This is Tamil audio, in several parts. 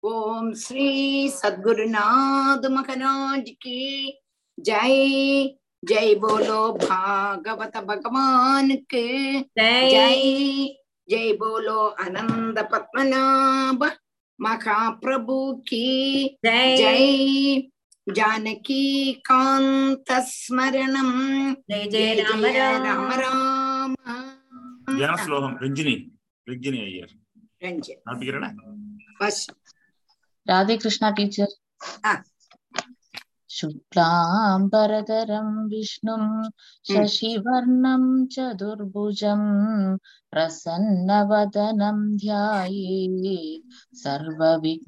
ஓம் ஸ்ரீ சத்குருநாத் மகராஜ் கி ஜெய். ஜெய் போலோ பாகவத பகவானுக்கு ஜெய். ஜெய். போலோ அனந்த பத்மநாப மகாபிரபு கி ஜெய். ஜானகி காந்த ஸ்மரணம் ஜெய் ஜெய ராம ராம. ராம. தியான ஸ்லோகம் ரஞ்சினி ரஞ்சினி ஐயர். ரஞ்சினி. ஆரம்பிக்கிறேன் రాధేకృష్ణ టీచర్ శుక్లాంబరధరం విష్ణుం శశివర్ణం చతుర్భుజం ప్రసన్నవదనం ధ్యాయే సర్వవిఘ్నోపశాంతయే.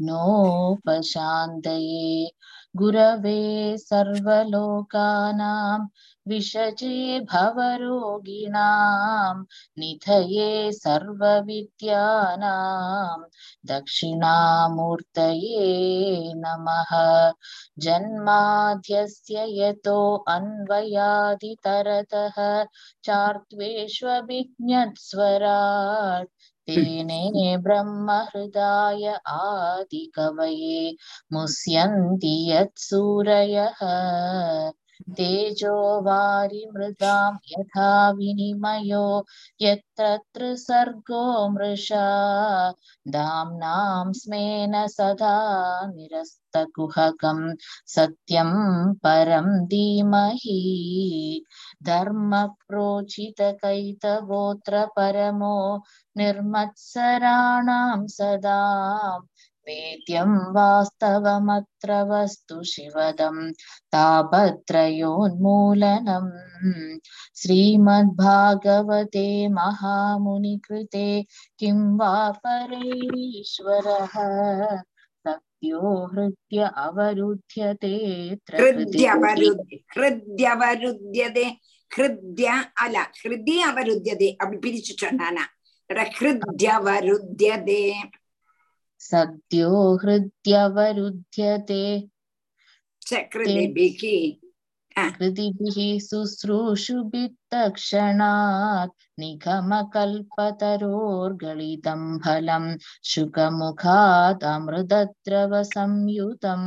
గురవే సర్వలోకానాం विषजे भवरोगिणां, निधये सर्वविद्यानां, दक्षिणामूर्तये नमः। जन्माद्यस्य यतो अन्वयादितरतः चार्त्वेष्वभिज्ञस्वराट् तेने ब्रह्महृदाय आदिकवये मुह्यन्ति यत्सूरयः। तेजो वारिमृदां यथा विनिमयो यत्र त्रिसर्गो मृषा। दाम्नां स्मेन सदा निरस्तकुहकं सत्यं परं धीमहि। धर्मप्रोचितकैतवोऽत्र परमो निर्मत्सराणां सदा वेद्यं वास्तवमत्र वस्तु शिवदं तापत्रयोन्मूलनम् श्रीमद्भागवते महामुनिकृते किं वा परैश्वरः सत्यो हृद्य अवरुध्यते हृद्यवरुध्यते ஹிருத்ய அல ஹிருதி அவருத்தியதே அப்படி பிரிச்சு சொன்னானா ஹிருத்யவருத்தியதே सद्यो हृद्यवरुध्यते च कृतिभिः शुश्रूषु भित्तक्षणात् निगमकल्पतरोर्गलितम् फलम् शुकमुखात् अमृतद्रवसंयुतम्।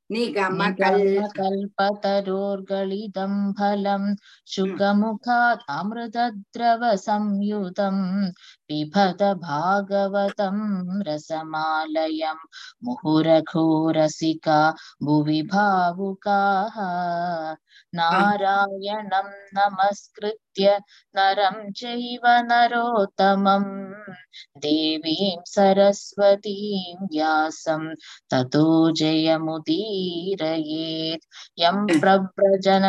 निगमकल्पतरोर्गलिदम्भलं शुकमुखात् अमृतद्रवसंयुतं पिबत भागवतं रसमालयं मुहुरघोरसिका भुवि भावुकाः नारायणं नमस्कृत्य नरं चैव नरोत्तमम्। देवीं सरस्वतीं व्यासं ततो जयमुदीरयेत् यं प्रव्रजन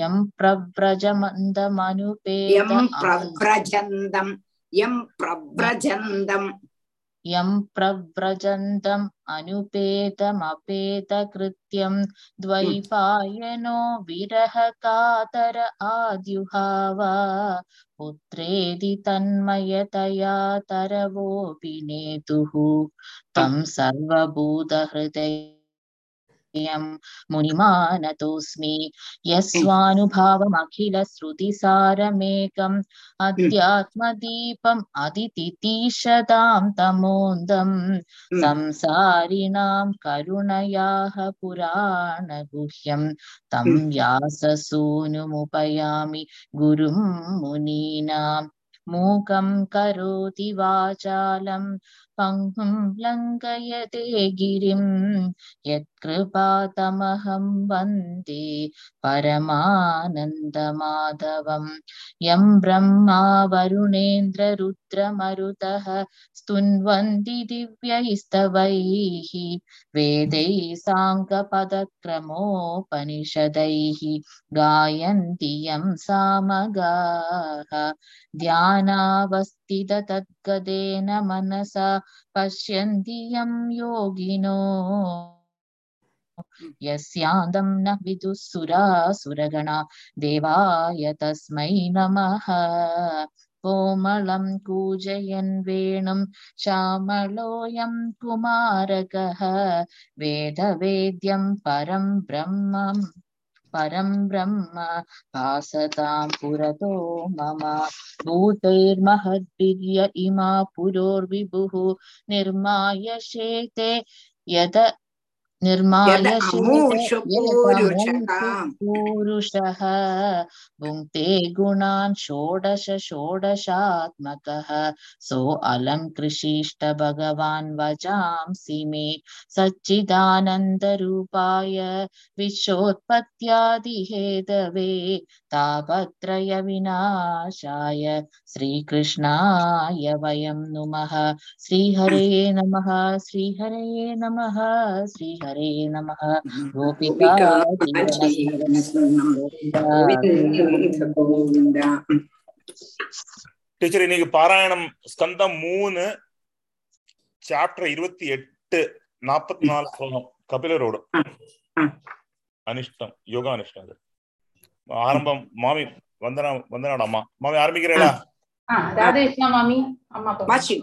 यं प्रव्रजमन्दमनुपेदम् यं प्रव्रजन्दम् यं प्रव्रजन्तम् अनुपेतमपेतकृत्यं द्वैपायनो विरहकातर आद्युहाव। पुत्रेदि तन्मयतया तरवोऽपि नेतुः। तं सर्वभूतहृदयम् मुनिमानतोऽस्मि यस्वानुभावमखिलश्रुतिसारमेकम् अध्यात्मदीपम् अदितितीशतां तमोन्दम् संसारिणां करुणयाः पुराणगुह्यं तं व्याससूनुमुपयामि गुरुं मुनीनां मूकं करोति वाचालं पङ्गुं लङ्घयते गिरिं यत्कृपातमहं वन्दे परमानन्दमाधवं यं ब्रह्मा वरुणेन्द्ररुद्रमरुतः स्तुन्वन्ति दिव्यैस्तवैः वेदैः साङ्गपदक्रमोपनिषदैः गायन्ति यं सामगाः ध्यानावस्थिततद्गदेन मनसा पश्यन्ति यं योगिनो। यस्यान्दं न विदुः सुरासुरगणा देवाय तस्मै नमः। कोमलं कूजयन् वेणुं श्यामलोऽयं कुमारकः वेदवेद्यं परं ब्रह्मम् परं ब्रह्म भासतां पुरतो मम। भूतैर्महद्भिर्य इमा पुरोर्विभुः निर्माय शेते यद निर्माय यद अमूर्षु पूरुषः। पूरुषः भुङ्क्ते गुणान् षोडश षोडशात्मकः सो अलं कृषिष्ट भगवान् वजांसि मे सच्चिदानन्दरूपाय विश्वोत्पत्त्यादिहेतवे तापत्रयविनाशाय श्रीकृष्णाय वयं नुमः श्रीहरे नमः श्रीहरे नमः श्रीहरे नमः गोपिका கோவிந்த கோவிந்தா டீச்சர் இன்னைக்கு பாராயணம் ஸ்கந்தம் மூணு சாப்டர் இருபத்தி எட்டு நாற்பத்தி நாலு ஸ்லோகம் கபிலரோடு ம். அனிஷ்டம் யோகா அனிஷ்டம் அது ஆரம்பம் மாமி வந்தனா வந்தனாடா அம்மா மாமி ஆரம்பிக்கிறேடா राधे कृष्ण मामी अम्मा तो வாசி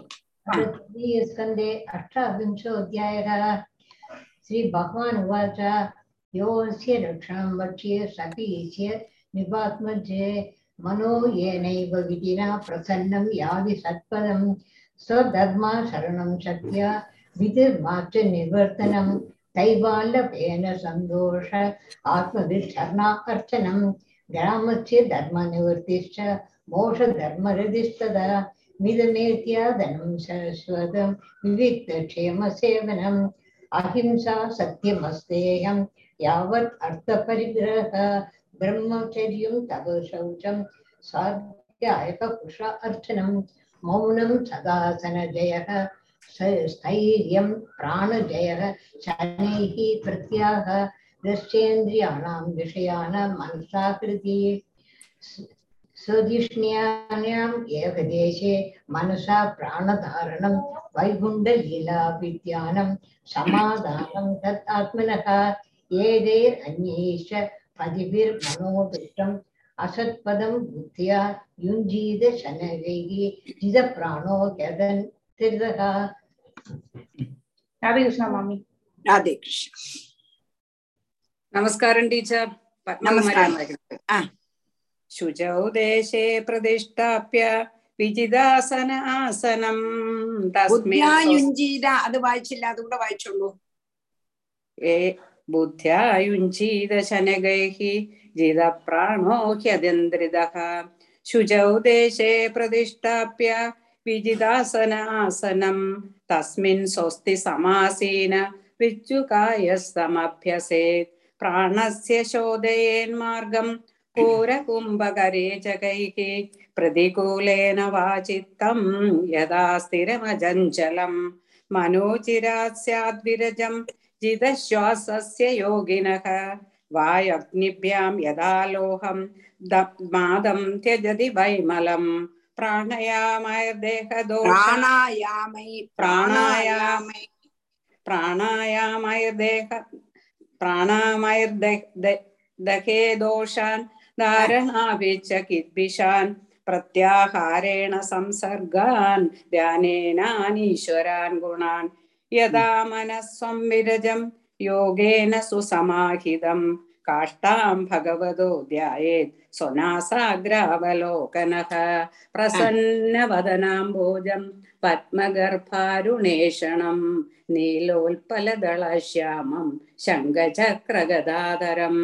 तृतीयस्कन्धे अष्टाविंशोऽध्यायः श्रीभगवान् उवाच योऽस्य रक्षणं वक्ष्ये सतीस्य निपात्मजे मनो येनैव विधिना प्रसन्नं यादि सत्पदं स्वधर्मा शरणं शक्त्या विधिर्माच निवर्तनं தைவாண்ட பேன சந்தோஷ ஆத்மவில் சரணாகர்த்தனம். கிராமத்திய தர்ம நிவர்த்திஷ்ட மோஷ தர்ம ரதிஷ்டதா மிதமேத்தியாதனம் சரஸ்வதம் விவிக்த க்ஷேம சேவனம் அஹிம்சா சத்தியமஸ்தேயம் யாவத் அர்த்த பரிகிரக பிரம்மச்சரியம் தவ சௌச்சம் சாத்தியாயக புஷா அர்ச்சனம் மௌனம் சதாசன ஜெயக स्थैर्यं प्राणजयः शनैः प्रत्याह दृश्येन्द्रियाणां विषयाणां मनसाकृति स्वधिष्ण्यान्याम् एकदेशे मनसा प्राणधारणं वैकुण्ठलीलाभिज्ञानं समाधानं तत् आत्मनः एदैरन्यैश्च पदिभिर्मनोदृष्टम् असत्पदं बुद्ध्या युञ्जीत शनैः जितप्राणो यदन् தெரியுதாக்கா ராதே கிருஷ்ணா மாமி ராதே പ്രതിഷ്ഠാപ്യ വിജിതാസന ആസനം ബുദ്ധ്യായുഞ്ജീത അത് വായിച്ചില്ല അതുകൂടെ വായിച്ചുള്ളൂ ഏ ബുദ്ധ്യായുഞ്ജീത ശനകൈഹി ജിത പ്രാണോ ഹ്യതന്ത്രിത ശുചൗ ദേശേ പ്രതിഷ്ഠാപ്യ ह्यदन्द्रिदः शुचौ देशे प्रतिष्ठाप्य विजिदासन आसनं तस्मिन् स्वस्ति समासीन विच्युकाय समभ्यसेत् प्राणस्य शोधयेन्मार्गं पूरकुम्भकरे च कैः प्रतिकूलेन वाचित्तं यदा स्थिरमजञ्चलं मनोचिरात् स्याद्विरजं जितश्वासस्य योगिनः वायग्निभ्यां यदा लोहं मादं त्यजति वैमलं प्राणायामो प्राणायामयि प्राणायामै प्राणामय द दहे दोषान् च किद्भिषान् प्रत्याहारेण संसर्गान् ध्यानेनानीश्वरान् गुणान्। यदा मनस्सं विरजं योगेन सुसमाहितम्। काष्ठां भगवतो ध्यायेत् सुनासाग्रावलोकनः प्रसन्नवदनाम्बोजं पद्मगर्भारुणेषणं नीलोत्पलदळश्यामं शङ्खचक्रगदाधरं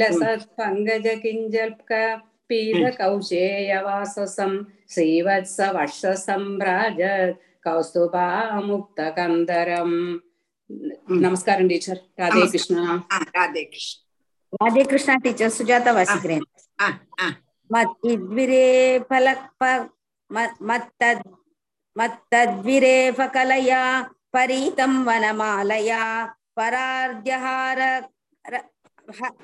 लसत्पङ्कजकिञ्जल्क पीतकौशेयवाससं श्रीवत्सवक्षसम्भ्राजत् कौस्तुभामुक्तकन्दरम् नमस्कारं टीचर् राधे कृष्ण राधे कृष्ण ராதே கிருஷ்ண ராதே கிருஷ்ணா டீச்சர் சுஜாதா வாசிக்கிறேன் ஆ ஆ மத்தித்விரே பலக்ப மத்- மத்தத் மத்தத்விரேஃபகலயா பரீதம் வனமாலயா பரார்த்தியஹார ர- ஹ-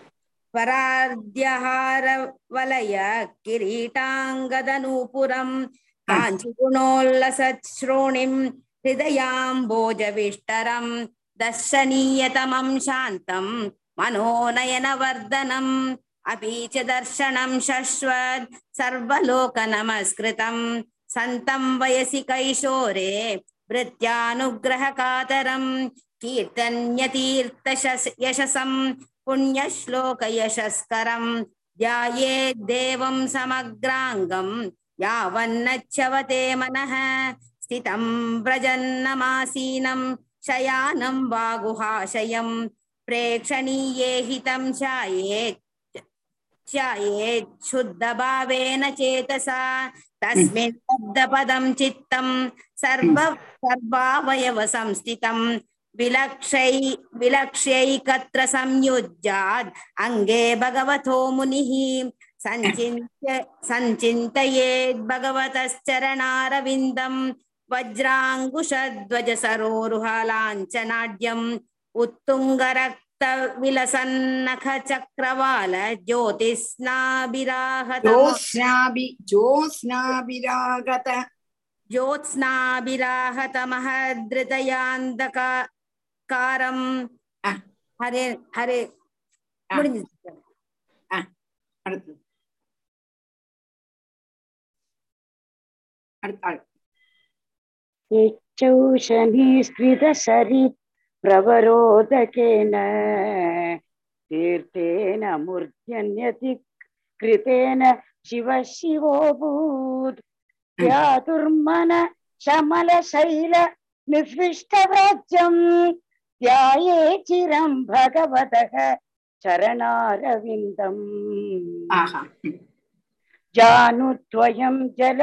பரார்த்தியஹாரவலய கிரீட்டாங்கதநூபுரம் काञ्चिगुणोल्लसश्रोणिम् हृदयाम्बोजविष्टरम् दर्शनीयतमं शान्तम् मनोनयनवर्धनम् अपि च दर्शनं शश्वत् सर्वलोकनमस्कृतं सन्तं वयसि कैशोरे भृत्यानुग्रहकातरं कीर्तन्यतीर्थयशसं पुण्यश्लोकयशस्करं ध्यायेद्देवं समग्राङ्गं यावन्नच्छवते मनः स्थितं व्रजन्नमासीनं शयानं वा गुहाशयं प्रेक्षणीये हितं ध्यायेत् ध्यायेत् शुद्धभावेन चेतसा तस्मिन् शब्दपदं चित्तं सर्व सर्वावयव संस्थितं विलक्षै विलक्ष्यैकत्र संयुज्याद् अङ्गे भगवतो मुनिः सञ्चिन्त्य सञ्चिन्तयेद् भगवतश्चरणारविन्दं वज्राङ्कुशध्वज सरोरुहलाञ्चनाड्यम् उत्तुङ्गरक्तविलसन्नख चक्रवाल ज्योतिस्नाभिराहत ज्योत्स्नाभि ज्योत्स्नाभिरागत ज्योत्स्नाभिराहत महदृतयान्धकारं ஆ. हरे हरे ஆ. प्रवरोधकेन तीर्थेन मूर्धन्यतिकृतेन शिव शिवोऽभूत् ध्यातुर्मन शमलशैल निर्विष्टव्राज्यम् ध्याये चिरं भगवतः चरणारविन्दम् जानुद्वयं जल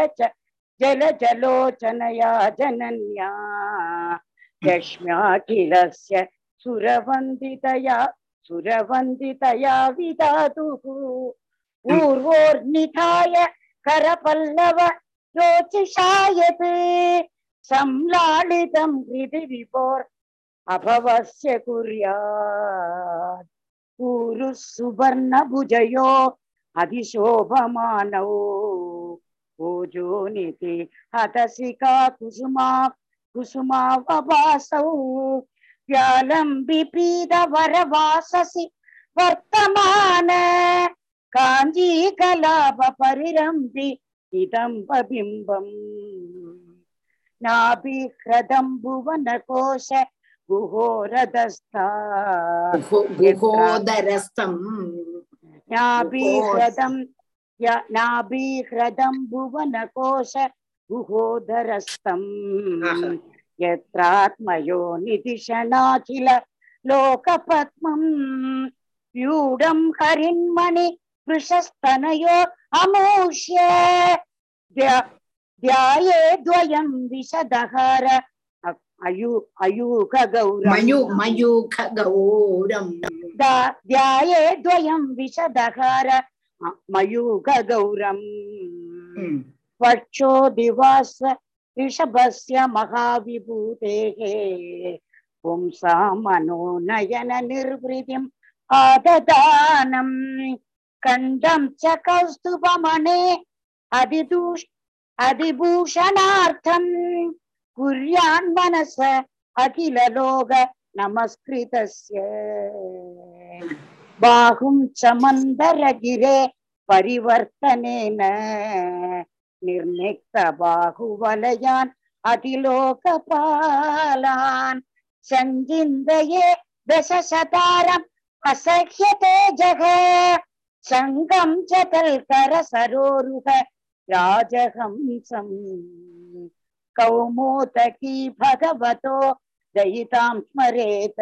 जललोचनया जनन्या यक्ष्म्याखिलस्य सुरवन्दितया सुरवन्दितया विधातुः। पूर्वोर्निधाय करपल्लव रोचिषायत्, संलालितं हृदि विभोर् अभवस्य कुर्यात्। ऊरुः सुवर्णभुजयो अधिशोभमानौ। ओजोनिति हतसिका कुसुमा कुसुमावभासौ व्यालम्बिपीदवरवाससि वर्तमान काञ्जीकलापरिरम्भि इदम्बबिम्बम् नाभिह्रदं भुवनकोश गुहोरदस्था குஹோ- गुहोदरस्थम् यत्रात्मयो निधिशनाखिल लोकपद्मम् व्यूढम् हरिन्मणि कृशस्तनयो अमोष्य ध्याये द्वयम् विशदहर अयु अयूख गौरम् मयूख गौरम् ध्याये द्वयम् विशदहर मयूख गौरम् वर्षो दिवास ऋषभस्य महाविभूतेः पुंसा मनोनयन निर्वृतिम् आददानम् कण्डं च कौस्तुभमणे अधिदूष अधिभूषणार्थम् कुर्यान् मनस अखिललोक नमस्कृतस्य बाहुं च मन्दरगिरे परिवर्तनेन निर्निक्तबाहुवलयान् अतिलोकपालान् सञ्चिन्तये दशशतारम् असह्यते जग शङ्खं च तल्करसरोरुह राजहंसम् कौमोदकी भगवतो दयितां स्मरेत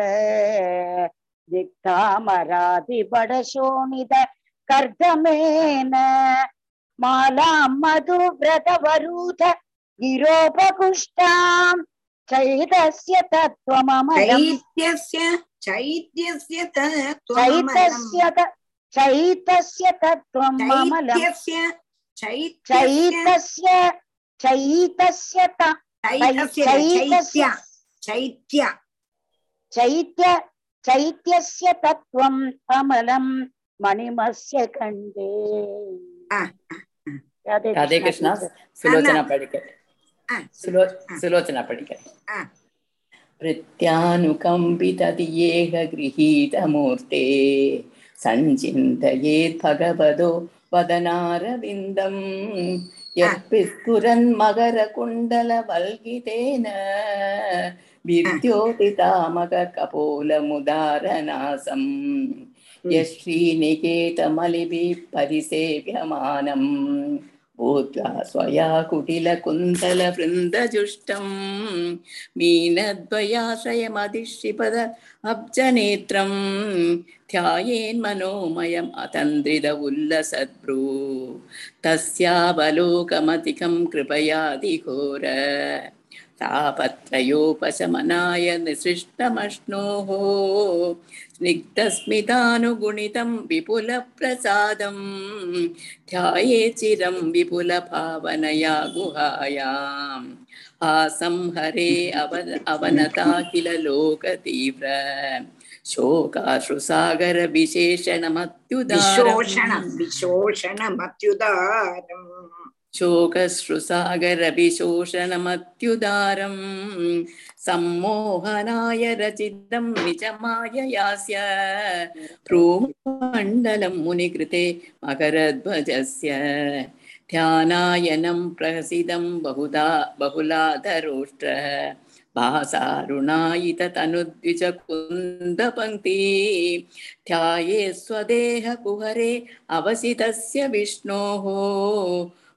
दिक्तामरादिबडशोणित कर्दमेन मालां मधुव्रतवरूथ गिरोपकुष्टां चैतस्य तत्त्वममलम् चैत्यस्य चैत्यस्य तत्त्वममलम् चैतस्य त- चैतस्य तत्त्वम् अमलम् चैत्यस्य चैत्यस्य चैतस्य चैतस्य त- चैतस्य चैतस्य चैत्य चैत्य चैत्यस्य तत्त्वम् अमलम् मणिमस्य कण्ठे ஆ, राधे ராதே கிருஷ்ணா teacher. சுலோச்சனா படிக்க ஆ, சுலோ ஆ. சுலோச்சனா படிக்க ஆ. प्रत्यानुकम्पिततियेह गृहीतमूर्ते सञ्चिन्तयेत् भगवतो वदनारविन्दम् यत्पिस्फुरन् मकरकुण्डलवल्गितेन विद्योतितामककपोलमुदारनासम् यः श्रीनिकेतमलिभिः परिसेव्यमानम् भूत्वा स्वया कुटिलकुन्तलवृन्दजुष्टम् मीनद्वयाश्रयमधिक्षिपद अब्जनेत्रम् ध्यायेन्मनोमयम् अतन्द्रित उल्लसद्भ्रू तस्यावलोकमधिकं कृपयादिघोर तापत्रयोपशमनाय निसृष्टमश्नोः स्निग्धस्मितानुगुणितं विपुलप्रसादं ध्याये चिरं विपुलभावनया गुहायाम् आसंहरे अव अवनताखिल लोकतीव्र शोकाश्रुसागर विशेषणमत्युदारणमत्युदारम् शोकश्रुसागरविशोषणमत्युदारम् सम्मोहनाय रचितं निजमाययास्य भ्रूमण्डलं मुनिकृते मकरध्वजस्य ध्यानायनं प्रहसितं बहुधा बहुलाधरोष्ट्र भासारुणायिततनुद्विजकुन्दपङ्क्ति ध्याये स्वदेहकुहरे अवसितस्य विष्णोः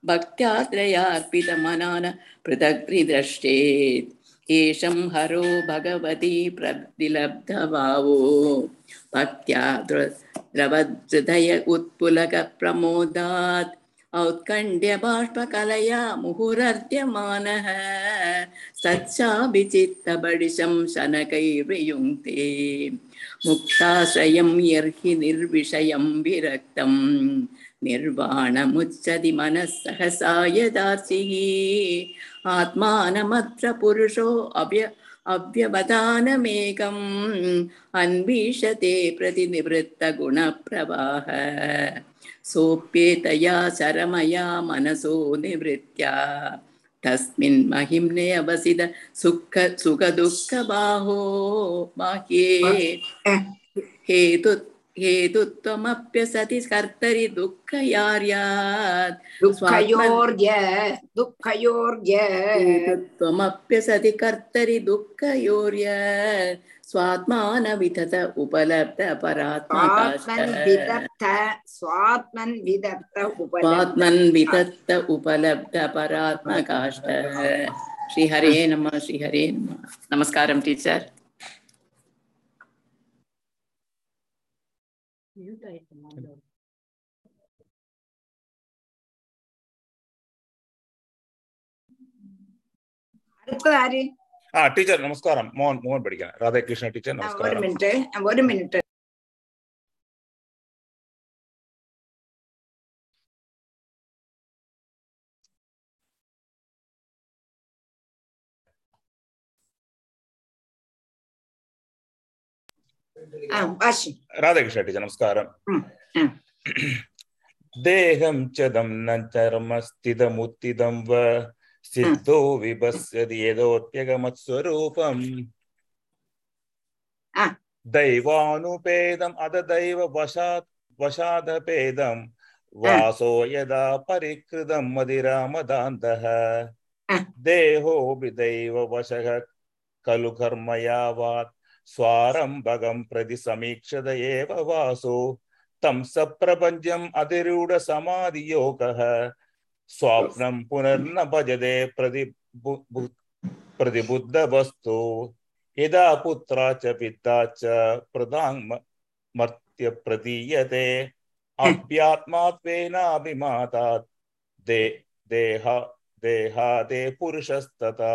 भक्त्यात्रयार्पितमनान पृथग्निद्रष्टेत् केशं हरो भगवती प्रतिलब्धभावो भक्त्या द्रवहृदय उत्पुलकप्रमोदात् औत्कण्ड्यबाष्पकलया मुहुरर्ध्यमानः सच्चाभिचित्तबडिशं शनकैर्वियुङ्क्ते मुक्ताश्रयं यर्हि निर्विषयं विरक्तम् निर्वाणमुच्चति मनः सहसा यदार्चिः आत्मानमत्र पुरुषो अव्य अव्यवधानमेकम् अन्वीषते प्रतिनिवृत्तगुणप्रवाह। सोऽप्येतया शरमया मनसो निवृत्त्या तस्मिन् महिम्ने अवसिद सुख सुखदुःखबाहो बाह्ये हेतु हेतुत्वमप्यसति कर्तरि दुःखयार्यात्। दुःखयोर्य दुःखयोर्य हेतुत्वमप्यसति कर्तरि दुःखयोर्य स्वात्मन् विदर्थ उपलब्ध स्वात्मन् वितत्त उपलब्ध परात्मकाष्ठ श्रीहरे नमः श्रीहरे नमः। नमस्कारं टीचर् அடுத்தது யாரு ஆ டீச்சர் நமஸ்காரம் மோகன் மோகன் படிக்கிறேன் ராதாகிருஷ்ண டீச்சர் ஆ, ஒரு நமஸ்காரம் மினிட் ஒரு राधाकृष्ण नमस्कार देहम चम न चर्म स्थितमुत्थितं व सिद्धो विभस्यति यदोऽप्यगमत्स्वरूपम् दैवानुपेदम् अध दैव वशात् वशादपेदं वासो यदा परिकृतं मदिरामदान्तः देहोऽपि दैववशः खलु कर्मयावात् स्वारम्भगं प्रति समीक्षत एव वासो तं सप्रपञ्चम् अधिरूढसमाधियोगः स्वाप्नं पुनर्न भजते बु- प्रतिबुद्धवस्तु यदा पुत्रा च पिता च प्रदाङ्मर्त्य प्रतीयते अभ्यात्मात्वेनाभिमातात् दे देह देहादे पुरुषस्तथा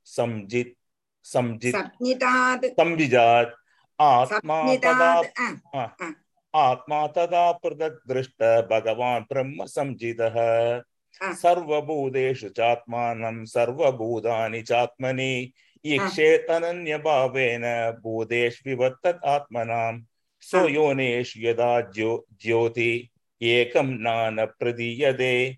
समजित आत्मा तदा आत्मा तदा पृथक् दृष्ट भगवान् ब्रह्म संजितः। सर्वभूतेषु चात्मानं सर्वभूतानि चात्मनि आत्मनां यदा ज्यो ज्योति एकं नान प्रदीयते।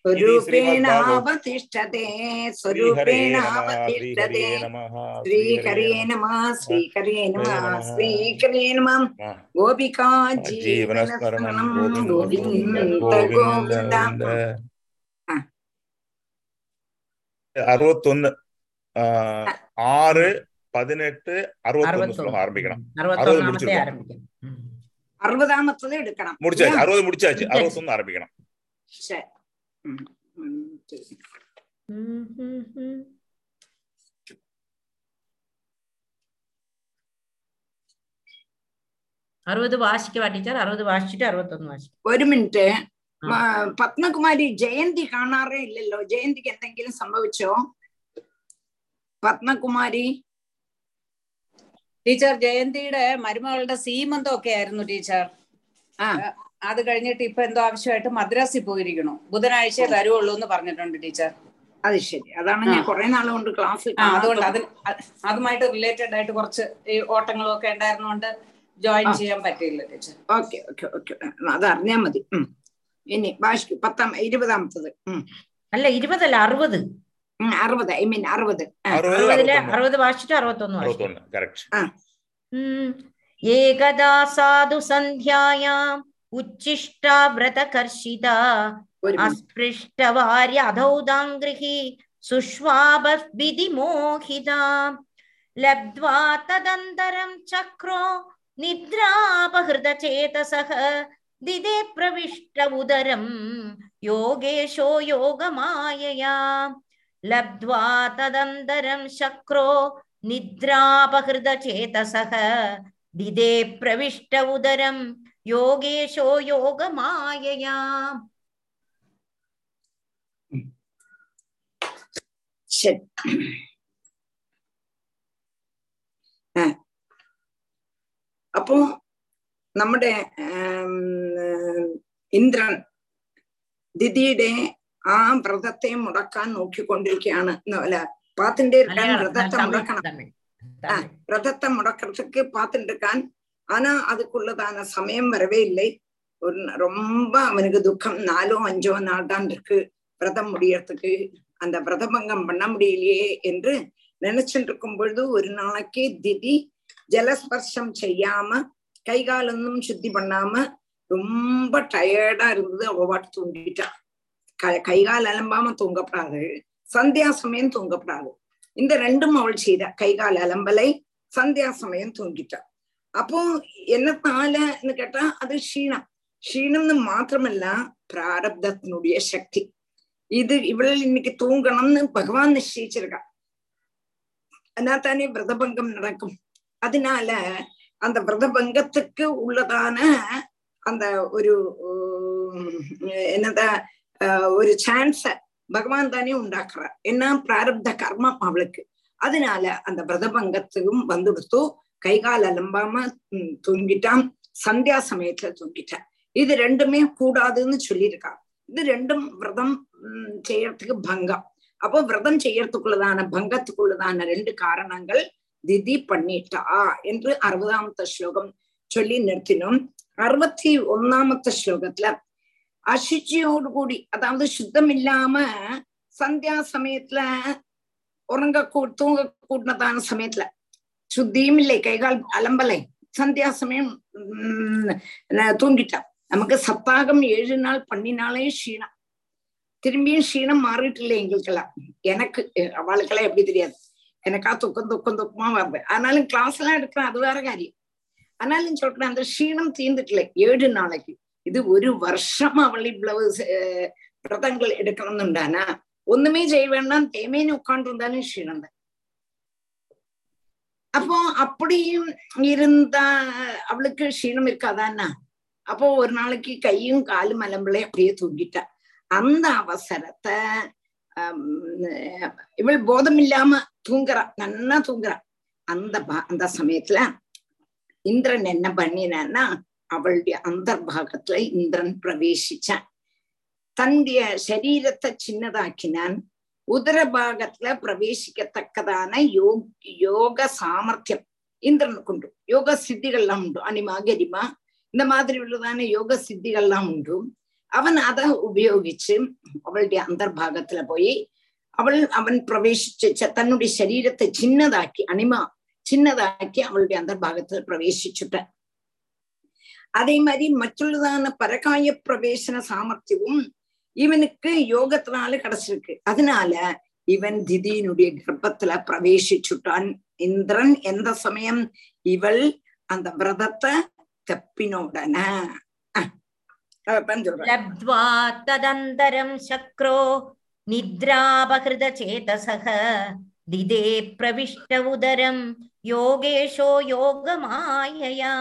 स्वरूपेणावतिष्ठते स्वरूपेणावतिष्ठते श्रीहरे नमः श्रीहरे नमः श्रीहरे नमः गोपिका जीवनस्मरणं गोविन्द गोविन्द அறுபத்தொன்னு ஆறு பதினெட்டு அறுபத்தொன்னு சொல்லுங்க ஆரம்பிக்கணும். அறுபது முடிச்சிருக்கோம். அறுபது முடிச்சாச்சு அறுபத்தொன்னு ஆரம்பிக்கணும். சரி. Mm-hmm. അറുപത് വാശിക്ക് വാട്ടിച്ചാൽ അറുപത് വാശിച്ചിട്ട് അറുപത്തൊന്ന് വാശിക്കും. ഒരു മിനിറ്റ്. പത്മകുമാരി ജയന്തി കാണാറേ ഇല്ലല്ലോ. ജയന്തിക്ക് എന്തെങ്കിലും സംഭവിച്ചോ? പത്മകുമാരി. ടീച്ചർ ജയന്തിയുടെ മരുമകളുടെ സീമന്തം ഒക്കെ ആയിരുന്നു ടീച്ചർ. ആ അത് കഴിഞ്ഞിട്ട് ഇപ്പൊ എന്തോ ആവശ്യമായിട്ട് മദ്രാസിൽ പോയിരിക്കണു. ബുധനാഴ്ച വരുവുള്ളൂ എന്ന് പറഞ്ഞിട്ടുണ്ട് ടീച്ചർ. അത് ശരി. അതാണ് ഞാൻ. കുറെ നാളുകൊണ്ട് ക്ലാസ് ക്ലാസ്സിൽ ആ അതുകൊണ്ട് അതിന് അതുമായിട്ട് റിലേറ്റഡ് ആയിട്ട് കുറച്ച് ഈ ഓട്ടങ്ങളും ഒക്കെ ഉണ്ടായിരുന്നോണ്ട് ജോയിൻ ചെയ്യാൻ പറ്റില്ല ടീച്ചർ. Okay okay okay. അത് അറിഞ്ഞാ മതി. ഇനി ബാഷ്കു പത്താം ഇരുപതാമത്തത്. അല്ല ഇരുപതല്ല അറുപത്. അറുപത് ഐ മീൻ അറുപത്. അറുപത് അറുപതിൽ അറുപത്തൊന്ന്. അറുപത്. ഏകദാ സാധു സന്ധ്യായാം. उच्छिष्टाव्रतकर्षिता अस्पृष्टवार्यधौदाङ्घ्रिः सुष्वाबद्भिधिमोहिता लब्ध्वा तदन्तरं चक्रो निद्रापहृतचेतसः दिदे प्रविष्ट उदरं योगेशो योगमायया लब्ध्वा तदन्तरं शक्रो निद्रापहृतचेतसः दिदे प्रविष्ट उदरं योगेशो योगमायया അപ്പോ നമ്മുടെ ഇന്ദ്രൻ ദിദിയുടെ ആ വ്രതത്തെ മുടക്കാൻ നോക്കിക്കൊണ്ടിരിക്കുകയാണ് അല്ല പാത്തിന്റെ വ്രതത്തെ മുടക്കണം വ്രതത്തെ മുടക്കത്തേക്ക് പാത്തിട്ടിരിക്കാൻ ஆனா அதுக்குள்ளதான சமயம் வரவே இல்லை. ஒரு ரொம்ப அவனுக்கு துக்கம். நாலோ அஞ்சோ நாள் தான் இருக்கு. விரதம் முடியறதுக்கு. அந்த விரதபங்கம் பண்ண முடியலையே என்று நினைச்சுட்டு இருக்கும் பொழுது ஒரு நாளைக்கே திதி ஜலஸ்பர்ஷம் செய்யாம கை காலொன்னும் சுத்தி பண்ணாம ரொம்ப டயர்டா இருந்தது. அவ பாட்டு தூங்கிட்டா. க- கை கால் அலம்பாம தூங்கப்படாது. சந்தியா சமயம் தூங்கப்படாது. இந்த ரெண்டும் அவள் செய்த. கை கால் அலம்பலை. சந்தியா சமயம் தூங்கிட்டா. அப்போ என்னத்தாலன்னு கேட்டா அது க்ஷீணம் க்ஷீணம்னு மாத்திரமல்ல பிராரப்தத்தினுடைய சக்தி. இது இவள் இன்னைக்கு தூங்கணும்னு பகவான் நிச்சயிச்சிருக்கா. தானே விரதபங்கம் நடக்கும். அதனால அந்த விரதபங்கத்துக்கு உள்ளதான அந்த ஒரு உம், என்னத ஆஹ், ஒரு சான்ஸ பகவான் தானே உண்டாக்குறார். என்ன பிராரப்த கர்மம் அவளுக்கு. அதனால அந்த விரதபங்கத்துக்கும் வந்துடுத்து கை கால் அலம்பாம தூங்கிட்டான். சந்தியா சமயத்துல தூங்கிட்டான் இது ரெண்டுமே கூடாதுன்னு சொல்லியிருக்கான் இது ரெண்டும் விரதம் செய்யறதுக்கு பங்கம். அப்போ விரதம் செய்யறதுக்குள்ளதான பங்கத்துக்குள்ளதான ரெண்டு காரணங்கள் திதி பண்ணிட்டா என்று அறுபதாமத்த ஸ்லோகம் சொல்லி நிறுத்தினோம். அறுபத்தி ஒன்னாமத்த ஸ்லோகத்துல அசுச்சியோடு கூடி அதாவது சுத்தம் இல்லாம சந்தியா சமயத்துல உறங்க கூ தூங்க கூட்டினதான சமயத்துல சுத்தியும் இல்லை கைகால் அலம்பலை. சந்தியா சமயம் உம், நமக்கு சப்தாகம் ஏழு நாள் பண்ணினாலே ஷீணம். திரும்பியும் ஷீணம் மாறிட்டு இல்லை எங்களுக்கெல்லாம். எனக்கு அவளுக்கெல்லாம் எப்படி தெரியாது. எனக்கா துக்கம் துக்கம் துக்கமா வருது. ஆனாலும் கிளாஸ் எல்லாம் எடுக்கிறேன் அது வேற காரியம். ஆனாலும் சொல்றேன் அந்த ஷீணம் தீர்ந்துட்டல ஏழு நாளைக்கு. இது ஒரு வருஷம் அவள் இவ்வளவு அஹ், விரதங்கள் எடுக்கணும்னுண்டானா ஒண்ணுமே செய்ய வேண்டாம். தேமேன்னு உட்காந்துருந்தாலும் ஷீணம் தான். அப்போ அப்படியும் இருந்தா அவளுக்கு க்ஷீணம் இருக்காதான்னா அப்போ ஒரு நாளைக்கு கையும் காலும் அலம்பிளே அப்படியே தூங்கிட்டா. அந்த அவசரத்தை இவள் போதம் இல்லாம தூங்குறா நன்னா தூங்குறா. அந்த அந்த சமயத்துல இந்திரன் என்ன பண்ணினான்னா அவளுடைய அந்தர்பாகத்துல இந்திரன் பிரவேசிச்சான். தன்னுடைய சரீரத்தை சின்னதாக்கினான். உதரபாகத்துல பிரவேசிக்கத்தக்கதான யோக் யோக சாமர்த்தியம் இந்திரனுக்கு உண்டு யோக சித்திகள்லாம் உண்டு அனிமா கரிமா இந்த மாதிரி உள்ளதான யோக சித்திகள்லாம் உண்டு அவன் அதை உபயோகிச்சு அவளுடைய அந்தர்பாகத்துல போய் அவள் அவன் பிரவேசிச்சு தன்னுடைய சரீரத்தை சின்னதாக்கி அனிமா சின்னதாக்கி அவளுடைய அந்தர்பாகத்துல பிரவேசிச்சுட்ட அதே மாதிரி மற்றுள்ளதான பரகாய பிரவேசன சாமர்த்தியமும் இவனுக்கு யோகத்தினால கிடைச்சிருக்கு. அதனால இவன் திதியினுடைய கர்ப்பத்துல பிரவேசிச்சுட்டான். இந்திரன் எந்த சமயம் இவள் அந்த விரதத்தை தப்பினோடன ததந்தரம் சக்ரோ நித்ராபகிருத சேதசக. திதே பிரவிஷ்ட உதரம் யோகேஷோ யோகமாயயா.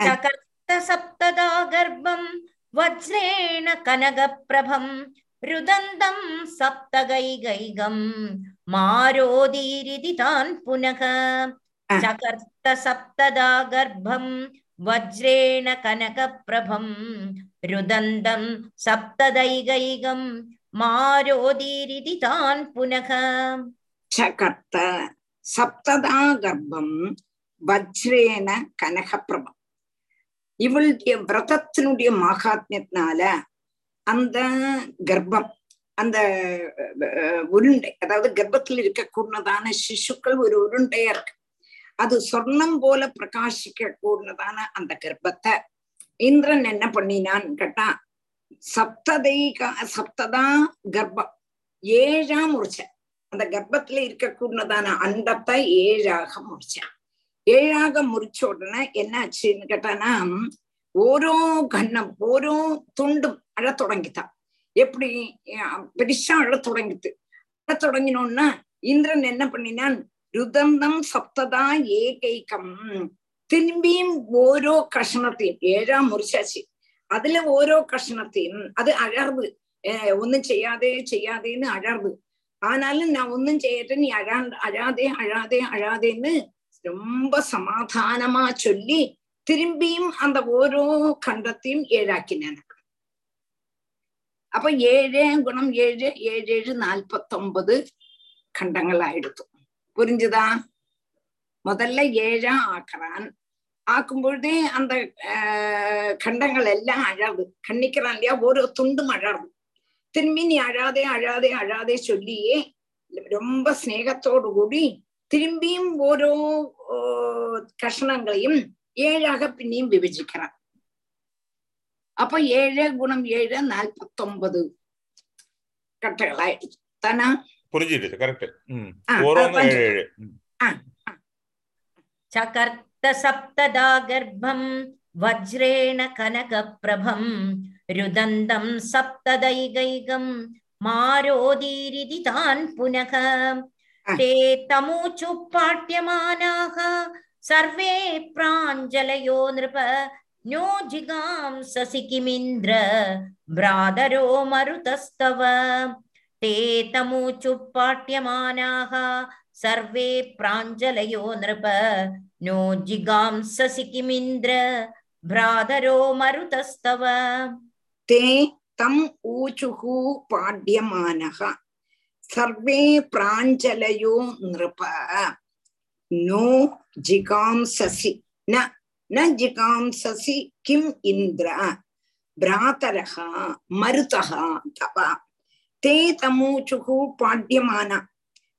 சகர்த்த சப்ததா கர்ப்பம் வஜ்ரேண கனகப்பிரபம் ருதந்தம் சப்தகைகைகம் மாரோதீரிதி தான் புனக. சகர்த்த சப்ததா கர்ப்பம் வஜ்ரேண கனகப்பிரபம் ருதந்தம் சப்ததைகைகம் மாரோதீரிதி தான் புனக. சகர்த்த சப்ததா கர்ப்பம் வஜ்ரேன கனகப்பிரபம். இவளுடைய விரதத்தினுடைய மகாத்மியத்தினால அந்த கர்ப்பம் அந்த உருண்டை அதாவது கர்ப்பத்தில் இருக்கக்கூடதான சிசுக்கள் ஒரு உருண்டையா இருக்கு. அது சொர்ணம் போல பிரகாசிக்க கூடதான அந்த கர்ப்பத்தை இந்திரன் என்ன பண்ணினான்னு கேட்டா சப்ததை சப்ததா கர்ப்பம் ஏழா முடிச்ச அந்த கர்ப்பத்துல இருக்கக்கூடதான அண்டத்தை ஏழாக முடிச்சான். ஏழாக முறிச்ச உடனே என்னாச்சுன்னு கேட்டானா ஓரோ கண்ணம் ஓரோ துண்டும் அழ தொடங்கித்தான் எப்படி? பெருசா அழ தொடங்கிட்டு. அழ தொடங்கினோன்னா இந்திரன் என்ன பண்ணினான்? ருதந்தம் சப்ததா ஏகைக்கம் திரும்பியும் ஓரோ கஷணத்தையும் ஏழாம் முறிச்சாச்சு. அதுல ஓரோ கஷணத்தையும் அது அழறது. ஒன்னும் செய்யாதே செய்யாதேன்னு அழறது. ஆனாலும் நான் ஒன்னும் செய்யட்ட நீ அழா அழாதே அழாதே அழாதேன்னு ரொம்ப சமாதானமா சொல்லி திரும்பியும் அந்த ஓரோ கண்டத்தையும் ஏழாக்கினேன். அப்ப ஏழு குணம் ஏழு ஏழு ஏழு நாற்பத்தொன்பது கண்டங்களாயிடுத்து புரிஞ்சுதா? முதல்ல ஏழா ஆக்குறான். ஆக்கும்பொழுதே அந்த கண்டங்கள் எல்லாம் அழாது. கண்ணிக்கிறான் இல்லையா? ஒரு துண்டும் அழாது. திரும்பி நீ அழாதே அழாதே அழாதே சொல்லியே ரொம்ப ஸ்நேகத்தோடு கூடி திரும்பியும் ஓரோ கஷணங்களையும் ஏழாக பின்னியும் விபஜிக்கிறான் அப்ப ஏழு குணம் ஏழு நாற்பத்தொன்பது கட்டைகளாயிடுச்சு. தானா? புரிஞ்சிடுது கரெக்ட் சகர்த்த சப்ததா கர்ப்பம் வஜ்ரேண கனகப்பிரபம் ருதந்தம் சப்ததைகைகம் மாரோதீரிதி தான் புனக. कनकप्रभं रुदन्तं सप्तदैगैगं मारोदीरिति तान् पुनः ते तमूचु पाट्यमानाः सर्वे प्राञ्जलयो नृप नो जिगांससि किमिन्द्र भ्रातरो मरुतस्तव ते तमूचु पाट्यमानाः सर्वे प्राञ्जलयो नृप नो जिगांससि किमिन्द्र भ्रातरो मरुतस्तव ते तम् ऊचुः पाड्यमानः சர்வே பிராஞ்சலையோ நிருப நோ ஜிகாம்சசி ந ந ஜிகாம்சசி கிம் இந்திர பிராத்தரகா மருதகா தவா தே தமூச்சுகு பாட்யமானா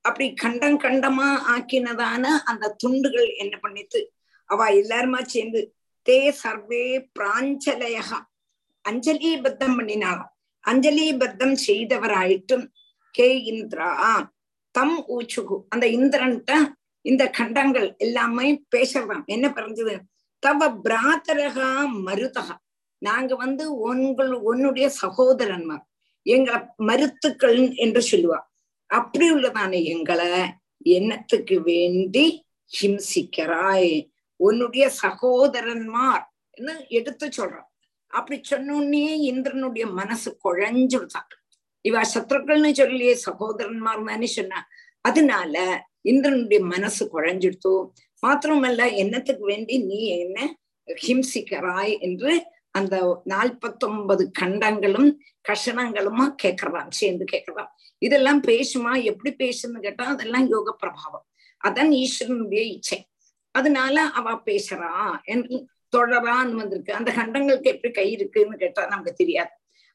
அப்படி கண்டம் கண்டமா ஆக்கினதான அந்த துண்டுகள் என்ன பண்ணித்து அவ எல்லாருமா சேர்ந்து தே சர்வே பிராஞ்சலயகா. அஞ்சலி பத்தம் பண்ணினாளாம். அஞ்சலி பத்தம் செய்தவராயிட்டும் கே இந்திரா. தம் ஊச்சுகு. அந்த இந்திரன்ட்ட இந்த கண்டங்கள் எல்லாமே பேசுறதாம் என்ன பிறந்தது? தவ பிராத்தரகா மருதகா நாங்க வந்து உங்கள் உன்னுடைய சகோதரன்மார் எங்களை மருத்துக்கள் என்று சொல்லுவா. அப்படி உள்ளதான எங்களை? என்னத்துக்கு வேண்டி ஹிம்சிக்கிறாய்? உன்னுடைய சகோதரன்மார் எடுத்து சொல்றான் அப்படி சொன்னோன்னே இந்திரனுடைய மனசு குழஞ்சுடுதான் இவ சத்ருக்கள்னு சொல்லியே சகோதரன்மார் தானே சொன்னா அதனால இந்திரனுடைய மனசு குழஞ்சிடுத்து. மாத்திரமல்ல என்னத்துக்கு வேண்டி நீ என்ன ஹிம்சிக்கிறாய் என்று அந்த நாற்பத்தொன்பது கண்டங்களும் கஷணங்களுமா கேக்குறான் சேர்ந்து கேக்குறான். இதெல்லாம் பேசுமா? எப்படி பேசுன்னு கேட்டா அதெல்லாம் யோக பிரபாவம். அதான் ஈஸ்வரனுடைய இச்சை. அதனால அவ பேசுறா என்று தொடரான்னு வந்திருக்கு. அந்த கண்டங்களுக்கு எப்படி கை இருக்குன்னு கேட்டா நமக்கு தெரியாது.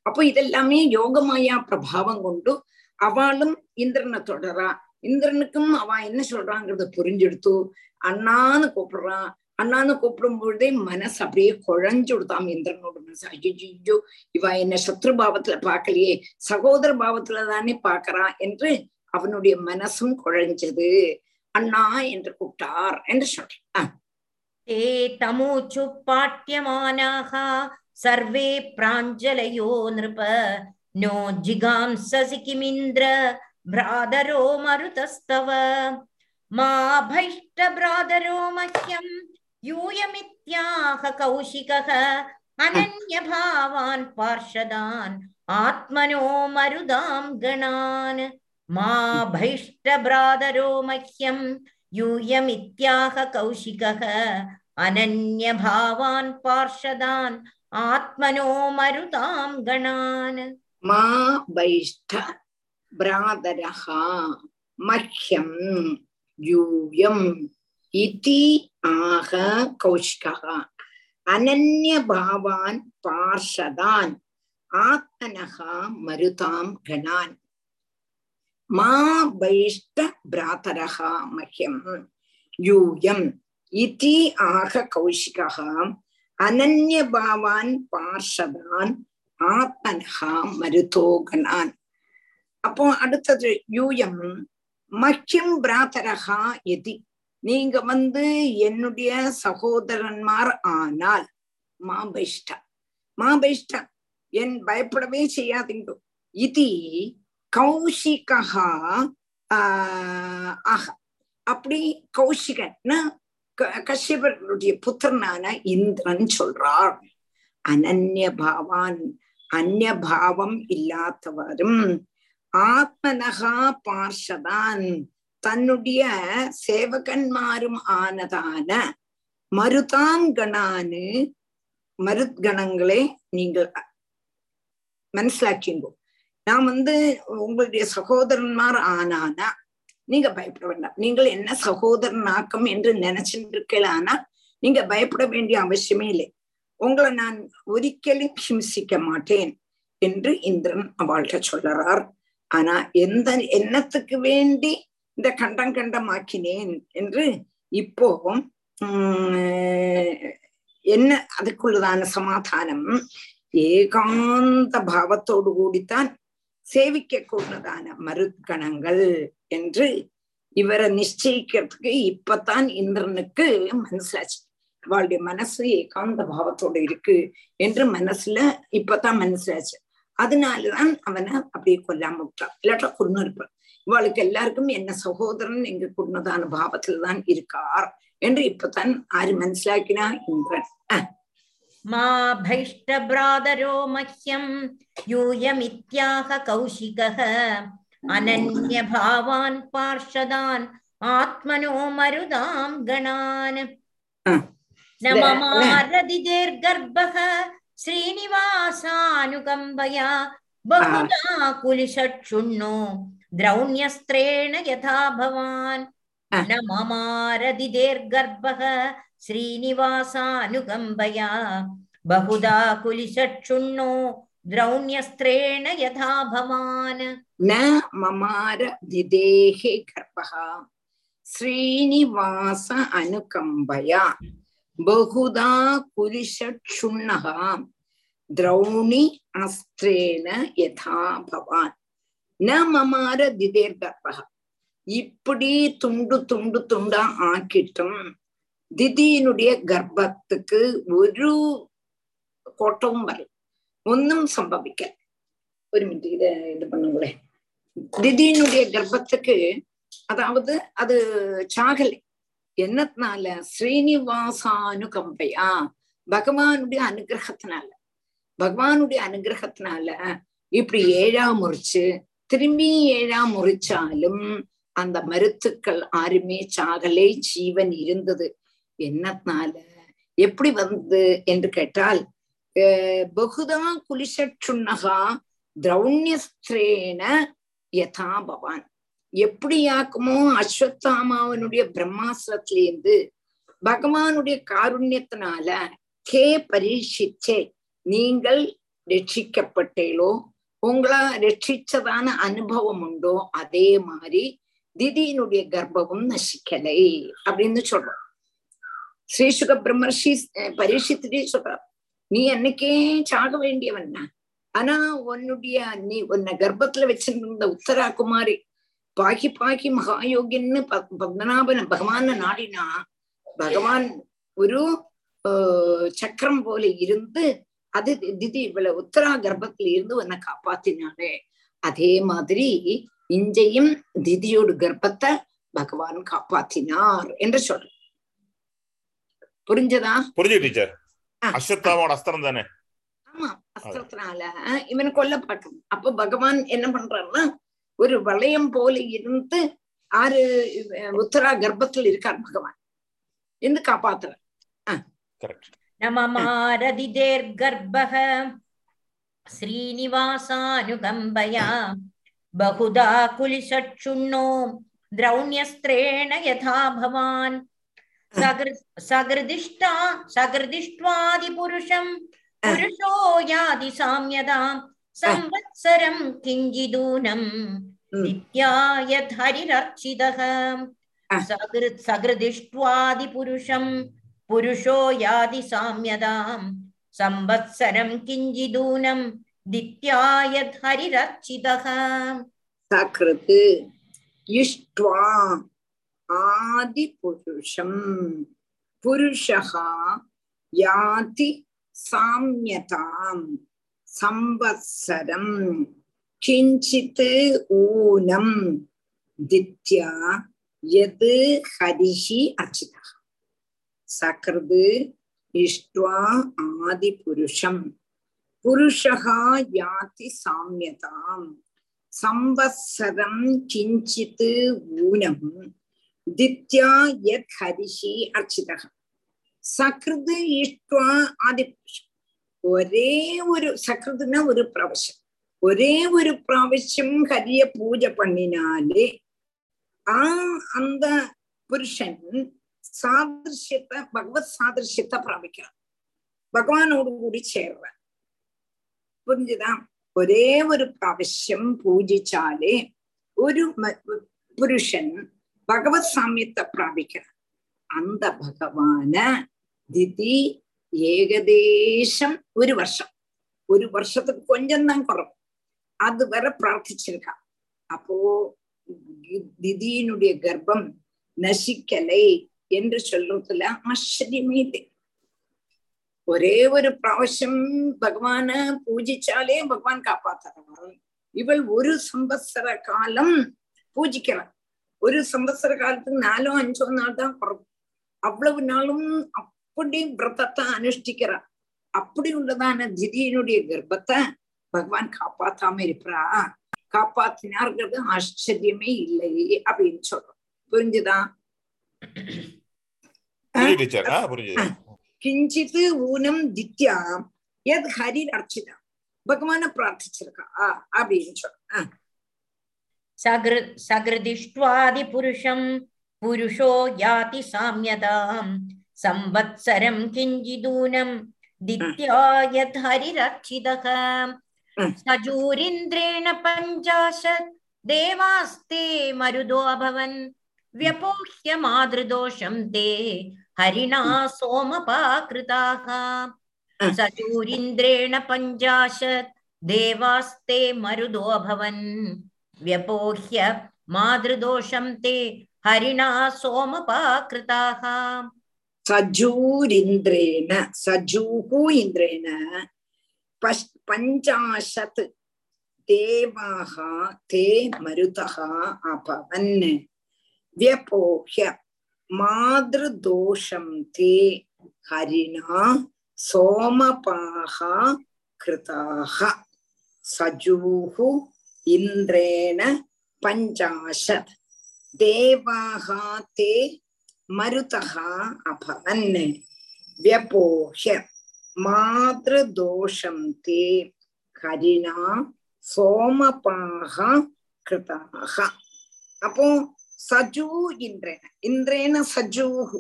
அப்போ இதெல்லாமே யோகமாயா பிரபாவம் கொண்டு அவளும் இந்திரனை தொடரா இந்திரனுக்கும் அவ என்ன சொல்றாங்கிறத புரிஞ்செடுத்து அண்ணான்னு கூப்பிடுறா அண்ணான்னு கூப்பிடும் பொழுதே மனசு அப்படியே குழஞ்சு கொடுத்தாம் இந்திரனோட மனசு ஐயோ இவ என்ன சத்ரு பாவத்துல பாக்கலையே சகோதர பாவத்துல தானே பாக்குறா என்று அவனுடைய மனசும் குழஞ்சது அண்ணா என்று கூப்பிட்டார் என்று சொல்றான் தமூச்சு பாட்டியமானாக सर्वे प्राञ्जलयो नृप नो जिगांससि किमिन्द्र भ्रातरो मरुतस्तव मा भैष्टभ्रातरो मह्यं यूयमित्याह कौशिकः अनन्यभावान् पार्षदान् आत्मनो मरुदां गणान् मा भैष्टभ्रातरो मह्यं यूयमित्याह कौशिकः अनन्यभावान् पार्षदान् आत्मनो मरुतां गणान् मा वैष्ठ भ्रातरः मह्यं यूयम् इति आह कौशिकः अनन्यभावान् पार्षदान् आत्मनः मरुतां गणान् मा वैष्ठ भ्रातरः मह्यं यूयम् इति आह कौशिकः அனன்யபாவான் பார்ஷதான் ஆத்மன்ஹா மருதோகனான் அப்போ அடுத்தது யூயம் மக்கியம் பிராதரகா எதி நீங்க வந்து என்னுடைய சகோதரன்மார் ஆனால் மாபைஷ்டா மாபைஷ்டா என் பயப்படவே செய்யாதீங்க இது கௌஷிகா ஆஹ் அப்படி கௌஷிகன்னா கஷ்யபர்களுடைய புத்திரனான இந்திரன் சொல்றார். அனன்ய பாவான் அந்நிய பாவம் இல்லாதவரும் ஆத்மனகா பார்ஷதான் தன்னுடைய சேவகன்மாரும் ஆனதான மருதாங்கணானு மருத்கணங்களே நீங்கள் மனசிலாக்கிங்கோ. நான் வந்து உங்களுடைய சகோதரன்மார் ஆனானா நீங்க பயப்பட வேண்டாம். நீங்கள் என்ன சகோதரனாக்கம் என்று நினைச்சிட்டு இருக்கலானா நீங்க பயப்பட வேண்டிய அவசியமே இல்லை. உங்களை நான் ஒரிக்கலும் ஹிம்சிக்க மாட்டேன் என்று இந்திரன் அவள்கிட்ட சொல்லுறார். ஆனா எந்த என்னத்துக்கு வேண்டி இந்த கண்டம் கண்டமாக்கினேன் என்று இப்போ உம் என்ன அதுக்குள்ளதான சமாதானம்? ஏகாந்த பாவத்தோடு கூடித்தான் சேவிக்க கூடதான மருத்கணங்கள் என்று இவரை நிச்சயிக்கிறதுக்கு இப்பதான் இந்திரனுக்கு மனசிலாச்சு அவளுடைய மனசு ஏகாந்த பாவத்தோட இருக்கு என்று மனசுல இப்பதான் மனசிலாச்சு அதனாலதான் அவனை அப்படியே கொல்லாம விட்டான் இல்லாட்டா கொண்டு இருப்பான். இவளுக்கு எல்லாருக்கும் என்ன சகோதரன் எங்க குடும்பதான பாவத்துலதான் இருக்கார் என்று இப்பதான் ஆறு மனசிலாக்கினா இந்திரன். மா भैष्टभ्रातरो मह्यं यूयमित्याह कौशिकः अनन्यभावान् पार्षदान् आत्मनो मरुदां गणान् न ममारदिदेर्गर्भः श्रीनिवासानुकम्बया बहुधा कुलिषक्षुण्णो द्रौण्यस्त्रेण यथा भवान् न ममारदिदेर्गर्भः श्रीनिवासानुगम्बया बहुधा कुलिषक्षुण्णो द्रौण्यस्त्रेण यथा भवान् न ममार दिदेहे गर्भः श्रीनिवास अनुकम्बया बहुधा कुलिषक्षुण्णः द्रौणि अस्त्रेण यथा भवान् ந மமார திதேர்கற்பக இப்படி துண்டு துண்டு துண்டா ஆக்கிட்டும் திதியினுடைய கர்ப்பத்துக்கு ஒரு கோட்டமும் வரல ഒന്നും സംഭവിക്കൽ ஒரு மினிட் இத இது பண்ணுங்களேன் திதியினுடைய கர்ப்பத்துக்கு அதாவது அது சாகலை என்னத்தினால ஸ்ரீனிவாசானுகம்பையா பகவானுடைய அனுகிரகத்தினால பகவானுடைய அனுகிரகத்தினால இப்படி ஏழா முறிச்சு திரும்பி ஏழா முறிச்சாலும் அந்த மருத்துக்கள் ஆருமே சாகலை ஜீவன் இருந்தது என்னத்னால? எப்படி வந்து என்று கேட்டால் பகுதா குலிஷுண்ணகா திரௌண்யஸ்திரேன யதா பவான். எப்படியாக்குமோ அஸ்வத்தாமாவனுடைய பிரம்மாஸ்திரத்திலேருந்து பகவானுடைய காருண்யத்தினால கே பரீட்சிச்சே நீங்கள் ரட்சிக்கப்பட்டேலோ? உங்களா ரட்சிச்சதான அனுபவம் உண்டோ? அதே மாதிரி திதியினுடைய கர்ப்பமும் நசிக்கலை அப்படின்னு சொல்றோம். ஸ்ரீசுக பிரம்மர்ஷி பரீட்சித்துட்டே சொல்றார் நீ அன்னைக்கே சாக வேண்டியவன் ஆனா உன்னுடைய நீ உன்னை கர்ப்பத்துல வச்சிருந்த உத்தரா குமாரி பாக்கி பாக்கி மகாயோகின்னு பத்மநாபன பகவான நாடினா பகவான் ஒரு சக்கரம் போல இருந்து அது திதி இவ்வளவு உத்தரா கர்ப்பத்துல இருந்து உன்னை காப்பாத்தினாலே அதே மாதிரி இஞ்சையும் திதியோடு கர்ப்பத்தை பகவான் காப்பாத்தினார் என்று சொல்ற புரிஞ்சதா? புரிஞ்சு டீச்சர். அஸ்வத்தாவோட அஸ்திரம் தானே? ஆமா அஸ்திரத்தினால இவன் கொல்லப்பட்டான். அப்போ பகவான் என்ன பண்றாருன்னா ஒரு வளையம் போல இருந்து ஆறு உத்தரா கர்ப்பத்தில் இருக்கார் பகவான். என்று காப்பாத்துறார். நமமாரதி தேர்கர்பக ஸ்ரீனிவாசானுகம்பயா. பகுதா குலிசச்சுண்ணோ திரௌண்யஸ்திரேண யதா பவான் சகிருதிஷ்டா சகிருதிஷ்டாதிபுருஷம் புருஷோ யாதி சாமியதாம் சம்வத்சரம் கிஞ்சிதூனம். நித்யாயத் ஹரிரர்ச்சிதக சகிருத் சகிருதிஷ்ட்வாதிபுருஷம். புருஷோ யாதி சாமியதாம் சம்வத்சரம் கிஞ்சிதூனம். நித்யாயத் ஹரிரர்ச்சிதக சகிருத் இஷ்ட்வா ஆதிபுருஷம். புருஷா யாதி சாமியதாம். சம்பத்சரம். கிஞ்சித் ஊனம். தித்யா எது ஹரிஹி அச்சிதா சக்ரது இஷ்டுவா ஆதிபுருஷம். புருஷா யாதி சாமியதாம். சம்பத்சரம் கிஞ்சித் ஊனம். தித்யா யத் ஹரிஷி அர்ச்சிதா சகிருது இஷ்டுவா ஆதிபுருஷம் ஒரே ஒரு சகிருதுன்னா ஒரு பிரவசம் ஒரே ஒரு பிராவசியம் ஹரிய பூஜை பண்ணினாலே ஆ அந்த புருஷன் சாதிருஷ்யத்தை பகவத் சாதிருஷ்யத்தை பிராபிக்கிறான். பகவானோடு கூடி சேர்றான் புரிஞ்சுதான் ஒரே ஒரு பிராவசியம் பூஜிச்சாலே ஒரு புருஷன் பகவத் சாமியத்தை பிராபிக்கிறார். அந்த பகவான திதி ஏகதேசம் ஒரு வருஷம். ஒரு வருஷத்துக்கு கொஞ்சம் தான் குறவு. அது வரை பிரார்த்திச்சிருக்கா. அப்போ திதியினுடைய கர்ப்பம் நசிக்கலை என்று சொல்றதுல ஆச்சரியமே இல்லை. ஒரே ஒரு பிராவசியம் பகவான பூஜிச்சாலே பகவான் காப்பாத்துற இவள் ஒரு சம்பத்சர காலம் பூஜிக்கிறான் ஒரு சம்பத்சர காலத்துக்கு நாலோ அஞ்சோ நாள் தான் குறவு அவ்வளவு நாளும் அப்படி விரதத்தை அனுஷ்டிக்கிறான் அப்படி உள்ளதான திதியினுடைய கர்ப்பத்தை பகவான் காப்பாத்தாம இருப்பா காப்பாத்தினார்கிறது ஆச்சரியமே இல்லை அப்படின்னு சொல்றோம். புரிஞ்சுதா? கிஞ்சித் ஊனம் தித்யா எத் ஹரி அர்ச்சிதா பகவான பிரார்த்திச்சிருக்கா அப்படின்னு சொல்றேன் सगृ सगृदिष्ट्वादिपुरुषं पुरुषो याति साम्यतां संवत्सरं किञ्चिदूनं दित्या यद्हरिरक्षितः सजूरिन्द्रेण पञ्चाशत् देवास्ते मरुदो अभवन् व्यपोह्य मातृदोषं ते हरिणा सोमपाकृताः सजूरिन्द्रेण पञ्चाशत् देवास्ते मरुदो अभवन् व्यपोह्य मातृदोषं ते हरिणा सोमपाकृताः सजूरिन्द्रेण सजूः इन्द्रेण पश् पञ्चाशत् देवाः ते मरुतः अभवन् व्यपोह्य मातृदोषं ते हरिणा सोमपाः कृताः सजूः இந்திரேண பஞ்சாஷத் தேவாக தே மருதக அபவன் வியபோஹ்ய மாதృதோஷம் தே ஹரிணா சோமபாக கிருதாக அப்போ സജു ഇന്ദ്രന ഇന്ദ്രേന സജൂഹു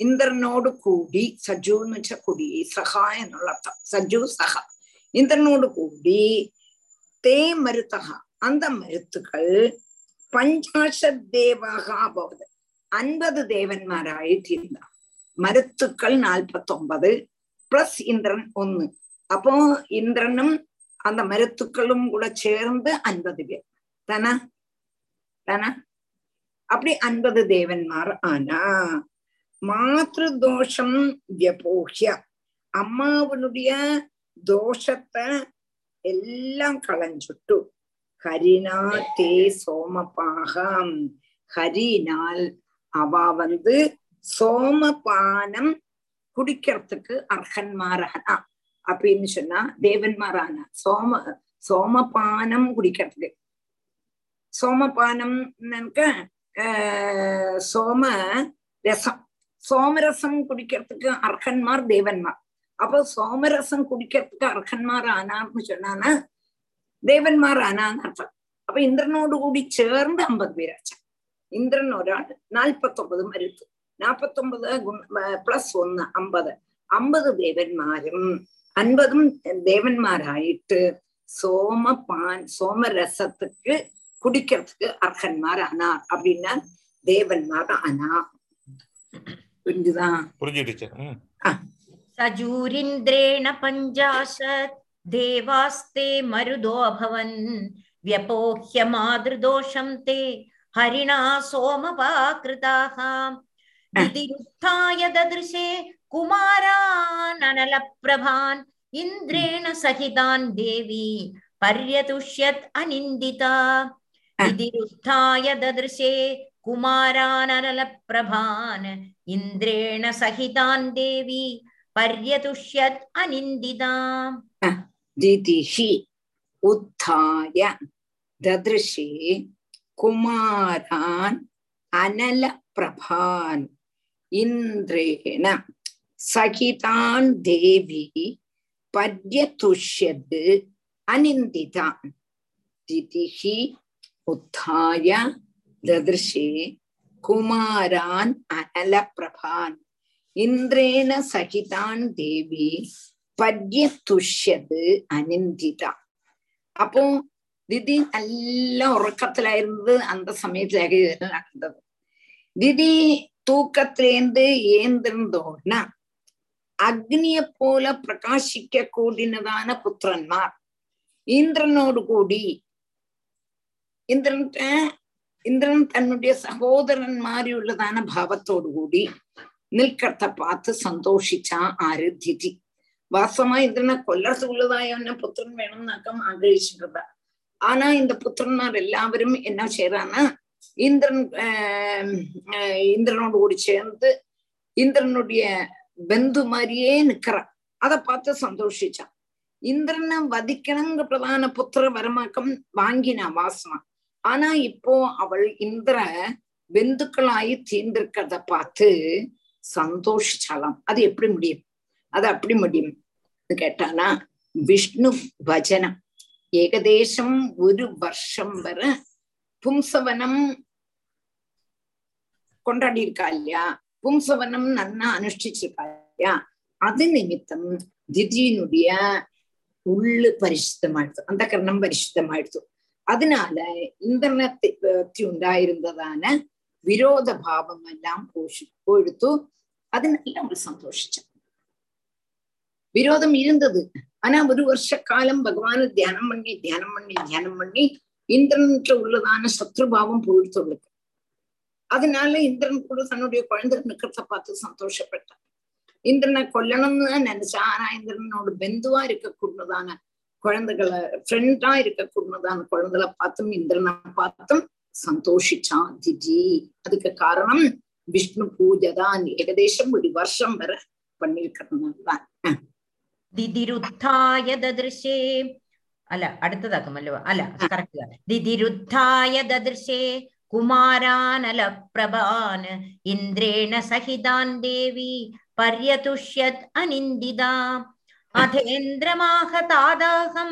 ഇന്ദ്രനോട് കൂടി സജു എന്ന് വെച്ചാൽ കൂടി സഹ എന്നുള്ള അർത്ഥം സജു സഹ ഇന്ദ്രനോട് കൂടി தே மருத்தகா அந்த மருத்துக்கள் பஞ்சாஷத் தேவாகா அபவது അൻപത് ദേവന്മാരായിട്ടില്ല മരുത്തുക്കൾ നാൽപ്പത്തൊമ്പത് പ്ലസ് ഇന്ദ്രൻ ഒന്ന് അപ്പോ ഇന്ദ്രനും അന്ത മരുത്തുക്കളും കൂടെ ചേർന്ന് അൻപത് പേർ തന തന അപ്പടി അൻപത് ദേവന്മാർ ആന മാതൃദോഷം വ്യപോഹ്യ അമ്മാവനുடைய ദോഷத்தை அம்மாவனுடைய தோஷத்தை எல்லாம் കളஞ்சுட்டு ஹரினா தே சோமபாகம் ஹரினால் அவ வந்து சோமபானம் குடிக்கிறதுக்கு அர்ஹன்மாரானா அப்படின்னு சொன்னா தேவன்மாரானா சோம சோமபானம் குடிக்கிறதுக்கு சோமபானம் சோம ரசம் சோமரசம் குடிக்கிறதுக்கு அர்ஹன்மார் தேவன்மார் அப்போ சோமரசம் குடிக்கிறதுக்கு அர்ஹன்மார் ஆனான்னு சொன்னானா தேவன்மார் ஆனான்னு அர்த்தம் அப்ப இந்திரனோடு கூடி சேர்ந்து ஐம்பது பேராச்சா இந்திரன் ஒராள் நால்பத்தொன்பது மருத்து நாற்பத்தொன்பது பிளஸ் ஒன்னு ஐம்பது ஐம்பது தேவன்மாரும் அன்பதும் தேவன்மாராயிட்டு சோமபான் சோமரசத்துக்கு குடிக்கிறதுக்கு அர்ஹன்மார் அனார் அப்படின்னா தேவன்மார் அனா புரிஞ்சுதான் புரிஞ்சுடுச்சு तजूरिन्द्रेण पञ्चाशत् देवास्ते मरुदो अभवन् व्यपोह्य मादृदोषं ते हरिणा सोमपाकृताः इति उत्थाय ददृशे कुमाराननलप्रभान् इन्द्रेण सहितान् देवी पर्यतुष्यत् अनिन्दिता इति उत्थाय ददृशे कुमाराननलप्रभान् इन्द्रेण सहितान् देवी पर्यतुष्यत् अनिन्दिता दिदिहि उत्थाय ददृशे कुमारान् अनलप्रभान् इन्द्रेण सहितान् देवी पर्यतुष्यद् अनिन्दिता दिदिहि उत्थाय ददृशे कुमारान् अनलप्रभान् இந்திரேன சகிதான் தேவி பர்யத்துஷ்யது அனிந்திதா அப்போ திதி நல்ல உறக்கத்திலாயிருந்தது அந்த சமயத்துல நடந்தது. திதி தூக்கத்திலேந்து ஏந்திருந்தோன்னா அக்னிய போல பிரகாசிக்க கூடினதான புத்திரன்மார் இந்திரனோடு கூடி இந்திரன் இந்திரன் தன்னுடைய சகோதரன் மாதிரி உள்ளதான பாவத்தோடு கூடி நிற்கிறத பார்த்து சந்தோஷிச்சா ஆறு திதி வாசமா இந்திரனை என்ன புத்திரன் வேணும்னாக்கம் ஆகிரகிச்சுட்டு ஆனா இந்த புத்திரன்மார் எல்லாவரும் என்ன செய்யறான்னா இந்திரன் இந்திரனோடு கூடி சேர்ந்து இந்திரனுடைய பெந்து மாதிரியே நிக்கிறான் அதை பார்த்து சந்தோஷிச்சான் இந்திரனை வதிக்கணுங்க பிரதான புத்திர வரமாக்கம் வாங்கினா வாசமா ஆனா இப்போ அவள் இந்திர பெந்துக்களாயி தீர்ந்திருக்கிறத பார்த்து சந்தோஷிச்சாலாம். அது எப்படி முடியும்? அது அப்படி முடியும். கேட்டானா விஷ்ணு பஜனம் ஏகதேசம் ஒரு வருஷம் வர பும்சவனம் கொண்டாடி இருக்கா இல்லையா? பும்சவனம் நன்னா அனுஷ்டிச்சிருக்கா இல்லையா? அது நிமித்தம் திதியினுடைய உள்ளு பரிசுத்தமாயிடுது. அந்த கரணம் பரிசுத்தமாயிடுது. அதனால இந்திரனத்தை உண்டாயிருந்ததான விரோத பாவம் எல்லாம் போஷி போயிடுத்து அதனால அவர் சந்தோஷிச்சார் விரோதம் இருந்தது ஆனா ஒரு வருஷ காலம் பகவான தியானம் பண்ணி தியானம் பண்ணி தியானம் பண்ணி இந்திரன்ற்ற உள்ளதான சத்ருபாவம் போயிடுத்து அவளுக்கு அதனால இந்திரன் கூட தன்னுடைய குழந்தை நிக்கிறத பார்த்து சந்தோஷப்பட்டார் இந்திரனை கொல்லணும்னு தான் நினைச்சா ஆனா இந்திரனோட பெந்துவா இருக்கக்கூடியதான குழந்தைகளை ஃப்ரெண்டா இருக்கக்கூடியதான குழந்தைகளை பார்த்தும் இந்திரனை பார்த்தும் சந்தோஷிச்சான் திஜி அதுக்கு காரணம் விஷ்ணு பூஜை தான் ஏகதேசம் ஒரு வருஷம் வரை பண்ணிருக்கிறதுனால தான் ദിതിരുദ്ധായ ദദൃശേ അല്ല അടുത്തതാക്കുമല്ലോ അല്ല കറക്റ്റ് ദിതിരുദ്ധായ ദദൃശേ കുമാരാനല പ്രഭാൻ ഇന്ദ്രേണ സഹിതാൻ ദേവി പര്യതുഷ്യത് അനിന്ദിത അധേന്ദ്രമാഹതാദാഹം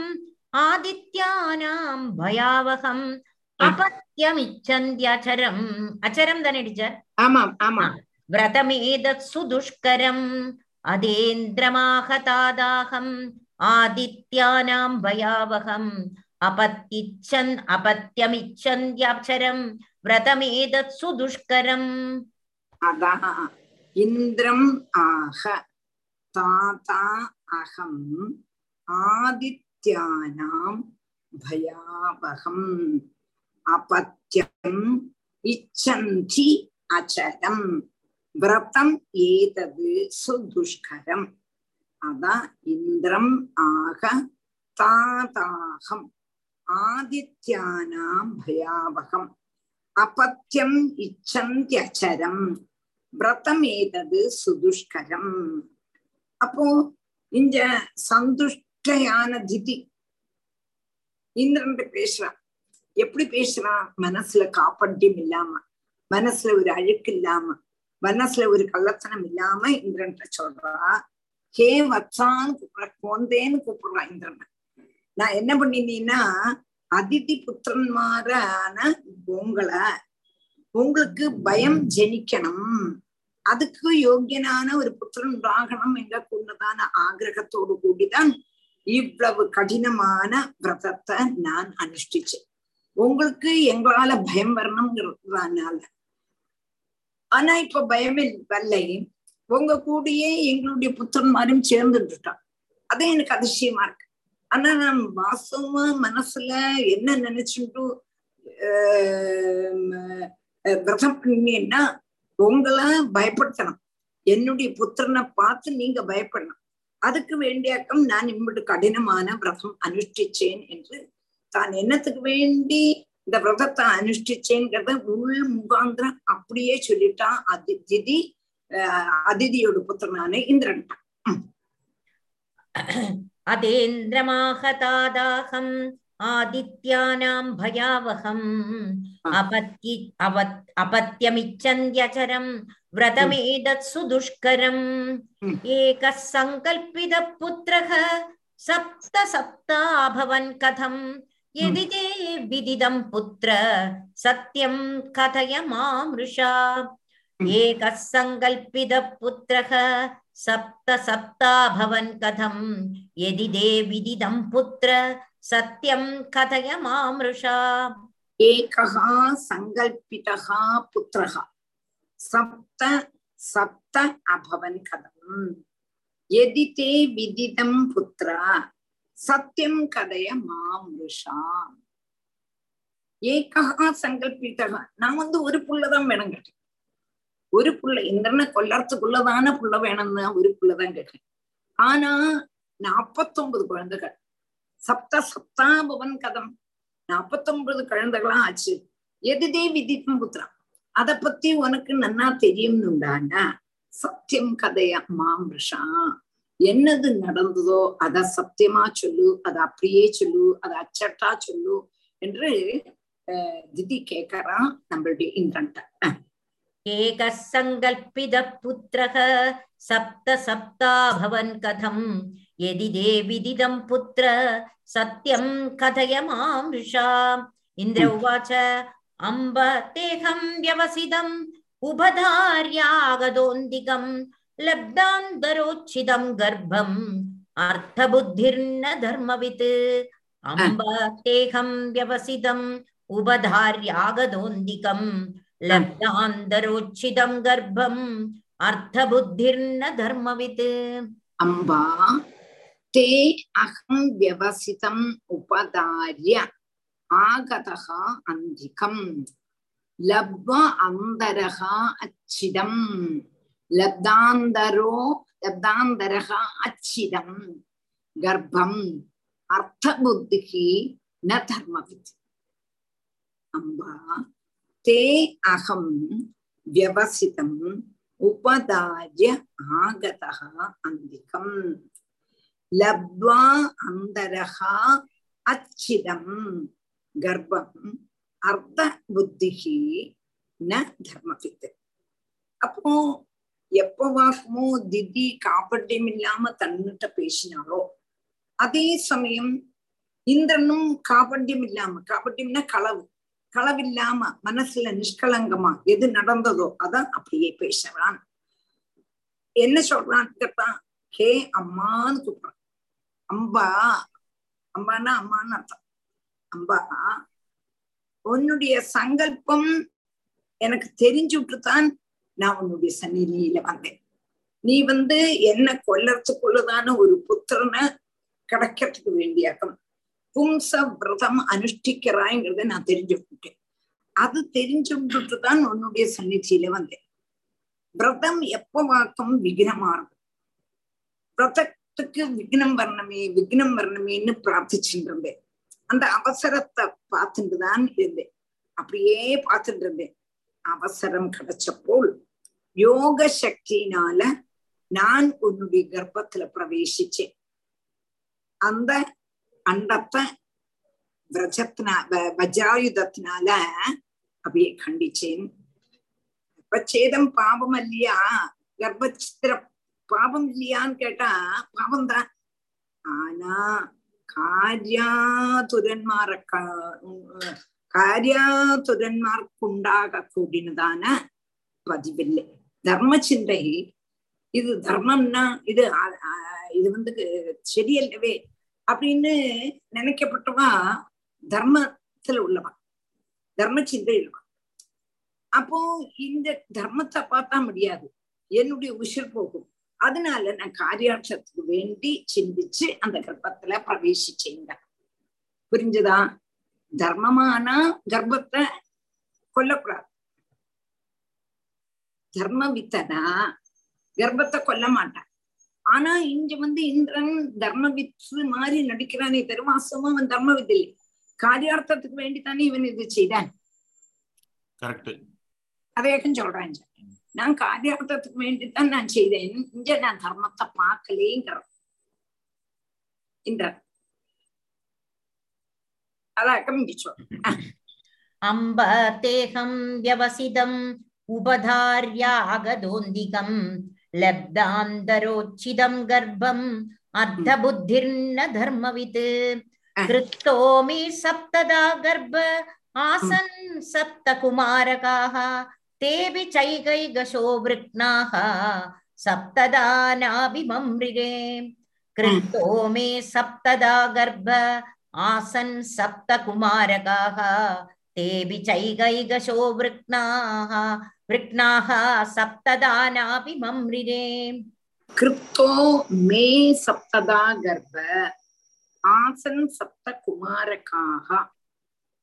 ആദിത്യാനാം ഭയാവഹം அபத்தியமிச்சந்தியச்சரம் அச்சரம் தானே டீச்சர்? ஆமாம் ஆமாம். விரதமேதத் சுதுஷ்கரம். அதேந்திரமாக தாதாகம் ஆதித்யானாம் பயாவகம் அபத்திச்சன் அபத்தியமிச்சந்தியாச்சரம் விரதமேதத் சுதுஷ்கரம். அதான். இந்திரம் ஆக தாதா அகம். ஆதித்யானாம் பயாவகம் அபத்தியம் இச்சந்தி அச்சரம். விரதம் ஏதது சுதுஷ்கரம். அதான் இந்திரம் ஆக தாதாகம். ஆதித்யானாம் பயாவகம். அபத்தியம் இச்சந்தியச்சரம் விரதம் ஏதது சுதுஷ்கரம். அப்போ இந்த சந்துஷ்டையான திதி இந்திரன் பேசுறான். எப்படி பேசுறான் மனசுல காப்பண்டியம் இல்லாம மனசுல ஒரு அழுக்கு இல்லாம மனசுல ஒரு கள்ளத்தனம் இல்லாம இந்திரன் சொல்றா ஹே வச்சான்னு கூப்பிடுற கோந்தேன்னு கூப்பிடுறான் இந்திரன். நான் என்ன பண்ணினீன்னா அதிதி புத்திரன்மாரான உங்களை உங்களுக்கு பயம் ஜனிக்கணும். அதுக்கு யோக்கியனான ஒரு புத்திரன் உண்டாகணும் என்ற கொண்டதான ஆகிரகத்தோடு கூடிதான் இவ்வளவு கடினமான விரதத்தை நான் அனுஷ்டிச்சேன். உங்களுக்கு எங்களால பயம் வரணும்ங்கிறதுனால ஆனா இப்ப பயமே வரலை. உங்க கூடயே எங்களுடைய புத்திரன்மாரும் சேர்ந்துட்டான் அதே எனக்கு அதிசயமா இருக்கு. ஆனா நான் வாசமா மனசுல என்ன நினைச்சுட்டு விரதம் பண்ணீங்கன்னா உங்களை பயப்படுத்தணும். என்னுடைய புத்திரனை பார்த்து நீங்க பயப்படணும். அதுக்கு வேண்டியாக்கம் நான் இம்பட்டு கடினமான விரதம் அனுஷ்டிச்சேன் என்று தான் என்னத்துக்கு வேண்டி இந்த விரதத்தை அனுஷ்டிச்சேங்கிறத உள் முகாந்திரம் அப்படியே சொல்லிட்டான் அதி திதி அதிதியோட புத்திரனான இந்திரன். அதேந்திரமாகதாதாகம் ஆதித்யானாம் பயாவகம். அபத்தி அவத் அபத்தியமிச்சந்தியச்சரம் விரதமேதத் சுதுஷ்கரம். ஏக சங்கல்பித புத்திரக சப்த சப்தா அபவன் கதம். यदि ते विदिदम् पुत्र सत्यम् कथय मामृषा एकः सङ्कल्पितः पुत्रः सप्त सप्ता भवन् कथम् यदि ते विदिदम् पुत्र सत्यम् कथय मामृषा एकः सङ्कल्पितः पुत्रः सप्त सप्त अभवन् कथम् यदि ते विदिदम् पुत्र சத்தியம் கதைய மாமிருஷான். ஏக்கா சங்கல்பித்தக. நான் வந்து ஒரு புள்ளதான் வேணும் கேட்டேன். ஒரு புள்ள இந்திரனை கொல்லறதுக்குள்ளதான புள்ள வேணும்னு ஒரு புள்ளதான் கேட்டேன். ஆனா நாப்பத்தொன்பது குழந்தைகள். சப்த சப்தாபவன் கதம். நாப்பத்தொன்பது குழந்தைகளா ஆச்சு. எதுதே விதிப்பம் புத்திரா. அத பத்தி உனக்கு நன்னா தெரியும்னுண்டாண்டா சத்தியம் கதைய மாமிருஷான். என்னது நடந்ததோ அத சத்தியமா சொல்லு அத அப்படியே சொல்லு அத அச்சட்டா சொல்லு என்று திதி கேட்கறான் நம்மளுடைய இந்திரன் ஏக சங்கல்பித புத்திரக சப்த சப்தாபவன் கதம் எதி தேவிதிதம் புத்திர சத்தியம் கதய மாம்ஷாம் இந்திர உவாச்ச அம்ப தேகம் வியவசிதம் உபதாரியாகதோந்திகம் லப்தாந்தரோச்சிதம் கர்ப்பம். அர்த்த புத்திர்ன தர்மவித். அம்பா தேகம் வியவசிதம். உபதாரியாகதோந்திகம். லப்தாந்தரோச்சிதம் கர்ப்பம். அர்த்த புத்திர்ன தர்மவித். அம்பா தே அகம் வியவசிதம் உபதாரிய ஆகதः அந்திகம். லப்வ அந்தரகா அச்சிதம். லப்தாந்தரோ லப்தாந்தரக அச்சிதம் கர்ப்பம் அர்த்த புத்திகி ந தர்மவித் அம்பா தே அகம் வியவசிதம் உபதாய ஆகதா அந்திகம் லப்வா அந்தரகா அச்சிதம் கர்ப்பம் அர்த்த புத்திகி ந தர்மவித் அப்போ எப்பவாக்குமோ திதி காப்பட்டியம் இல்லாம தன்னிட்ட பேசினாலோ அதே சமயம் இந்திரனும் காப்பட்டியம் இல்லாம காப்பட்டியம்னா களவு களவில்லாம மனசுல நிஷ்கலங்கமா எது நடந்ததோ அதான் அப்படியே பேசுறான். என்ன சொல்றான் கேட்டா ஹே அம்மான்னு கூப்பிடுறான். அம்பா அம்பானா அம்மான்னு அர்த்தம். அம்பா உன்னுடைய சங்கல்பம் எனக்கு தெரிஞ்சு விட்டுதான் நான் உன்னுடைய சந்நிதியில வந்தேன். நீ வந்து என்ன கொல்லறதுக்குள்ளதான ஒரு புத்திரனை கிடைக்கிறதுக்கு வேண்டியாக்கம். பும்ச விரதம் அனுஷ்டிக்கிறாய்ங்கிறத நான் தெரிஞ்சுக்கிட்டேன். அது தெரிஞ்சுட்டு தான் உன்னுடைய சந்நிதியில வந்தேன். விரதம் எப்ப வாக்கம் விரதத்துக்கு விக்னம் வரணுமே விக்னம் வரணுமேன்னு பிரார்த்திச்சுட்டு இருந்தேன். அந்த அவசரத்தை பார்த்துட்டு தான் இருந்தேன். அப்படியே பார்த்துட்டு இருந்தேன். அவசரம் கிடைச்சப்போல் யோக சக்தினால நான் உன்னுடைய கர்ப்பத்துல பிரவேசிச்சேன். அந்த அண்டத்தை விரஜத்தினா வஜாயுதத்தினால அப்படியே கண்டிச்சேன். பிரச்சேதம் பாபம் இல்லையா? கர்ப்பச்சித்திர பாபம் இல்லையான்னு கேட்டா பாபம் தான் ஆனா காரியாதுரன்மார காரியாதுரன்மார்க்குண்டாக கூடினதான பதிவில்லை. தர்ம சிந்தை இது தர்மம்னா இது இது வந்து சரியல்லவே அப்படின்னு நினைக்கப்பட்டவா தர்மத்துல உள்ளவா? தர்ம சிந்தை உள்ளவா? அப்போ இந்த தர்மத்தை பார்த்தா முடியாது. என்னுடைய உஷர் போகும். அதனால நான் காரியாட்சத்துக்கு வேண்டி சிந்திச்சு அந்த கர்ப்பத்துல பிரவேசிச்சேங்க. புரிஞ்சுதா? தர்மமானா கர்ப்பத்தை கொல்லக்கூடாது. தர்ம வித்தனா கர்ப்பத்தை கொல்ல மாட்டான். ஆனா இங்க வந்து இந்திரன் தர்ம வித்து மாதிரி நடிக்கிறானே தருவாசமா அவன் தர்ம வித்து இல்லை. காரியார்த்தத்துக்கு வேண்டித்தானே இவன் இது செய்தான். அதேக்கும் சொல்றான் நான் காரியார்த்தத்துக்கு வேண்டித்தான் நான் செய்தேன். இங்க நான் தர்மத்தை பார்க்கலேங்கிற இந்த அதாக்கம் இங்க சொல்றேன் அம்ப தேகம் வியவசிதம் उपधार्यागदोन्दिकम् लब्धान्तरोच्चिदम् गर्भम् अर्धबुद्धिर्न धर्मवित् कृतो मे सप्तदा गर्भ आसन् सप्तकुमारकाः तेऽपि चैकैकशो वृक्नाः सप्तदा नाभिममृगे कृतो मे सप्तदा गर्भ आसन् सप्तकुमारकाः तेऽपि चैकैकशो वृक्नाः वृक्नाः सप्तदानापि ममृगे कृप्तो मे सप्तदा गर्भ, आसन् सप्तकुमारकाः।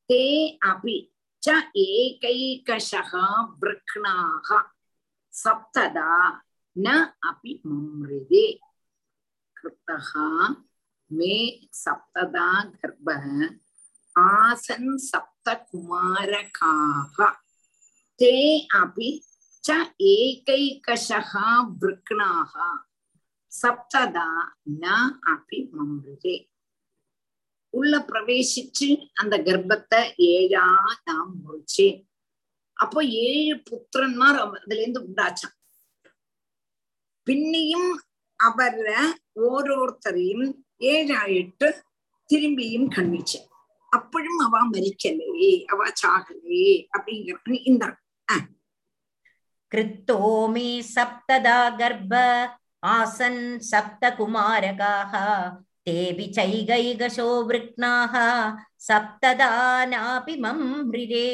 ते अपि च एकैकशः वृक्णाः। सप्तदा न अपि ममृगे कृतः मे सप्तदा गर्भ, आसन् குமாரகாக தே அபி ச ஏகைகஷக விருக்ணாக சப்ததா ந அபி மம்ருதே உள்ள பிரவேசிச்சு அந்த கர்ப்பத்தை ஏழா நாம் முடிச்சேன் அப்போ ஏழு புத்திரன்மார் அதுல இருந்து உண்டாச்சான். பின்னையும் அவர ஓரோருத்தரையும் ஏழாயிட்டு திரும்பியும் கண்ணிச்சேன் അപ്പോഴും അവ മരിക്കലേ അവ ചാകലേ അപ്പിങ്ങനെ ഇന്ദർ கிருத்தோ மே சப்ததா கர்ப்ப ஆசன் சப்த குமாரகாக தேவி சைகைகசோ விருக்னாக சப்ததா நாபி மம் ஹிரே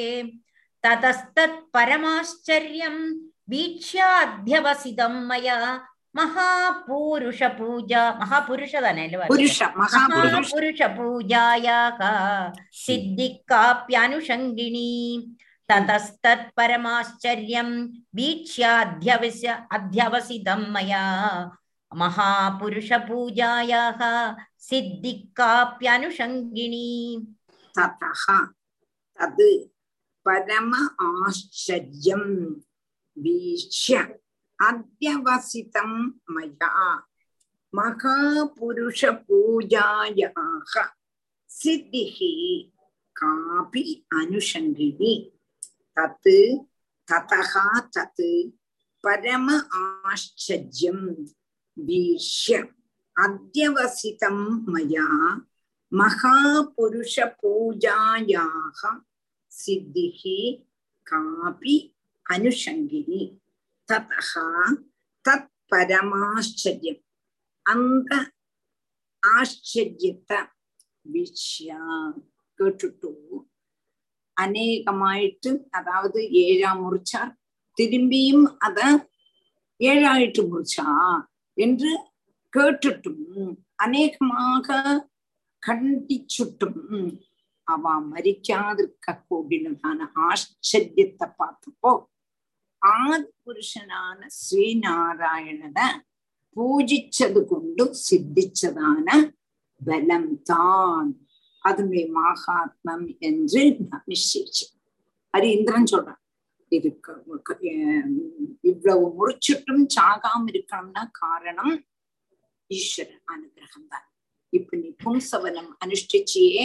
ததஸ்தத் பரமாச்சரியம் வீக்ஷாத்யவசிதம் மயா மகாபூருஷ பூஜா மகாபுருஷ தானே மகாபுருஷ பூஜாயாக சித்தி காப்பியனுஷங்கிணி ததஸ்தரமாச்சரியம் வீட்சியாத்யவசிய அத்யவசிதம் மயா. மகாபுருஷ பூஜாயாக சித்தி காப்பியனுஷங்கிணி ததஹ பரம ஆச்சரியம் வீட்சிய அத்தியவசிதம் மயா மகாபுருஷ பூஜாயாக சித்திகி காபி அனுஷங்கினி தத்து ததகா தத்து பரம ஆச்சரியம் வீஷ்ய அத்தியவசிதம் மயா மகாபுருஷ பூஜாயாக சித்திகி காபி அனுஷங்கினி ததா தத் பரமாச்சரியம் அந்த ஆச்சரியத்தை வீழ்ச்சியா கேட்டுட்டு அநேகமாயிட்டு அதாவது ஏழா முறிச்சா திரும்பியும் அத ஏழாயிட்டு முறிச்சா என்று கேட்டுட்டும் அநேகமாக கண்டிச்சுட்டும் அவ மறிக்காதிருக்க கூடினதான ஆச்சரியத்தை பார்த்தப்போ ஆதி புருஷனான ஸ்ரீநாராயணனை பூஜிச்சது கொண்டு சித்திச்சதான பலம் தான். அதுமே மகாத்மம் என்று நான் அது இந்திரன் சொல்றான் இருக்க இவ்வளவு முறிச்சுட்டும் சாகாம இருக்கணும்னா காரணம் ஈஸ்வரன் அனுகிரகம் தான். இப்ப நீ பும்சவனம் அனுஷ்டிச்சியே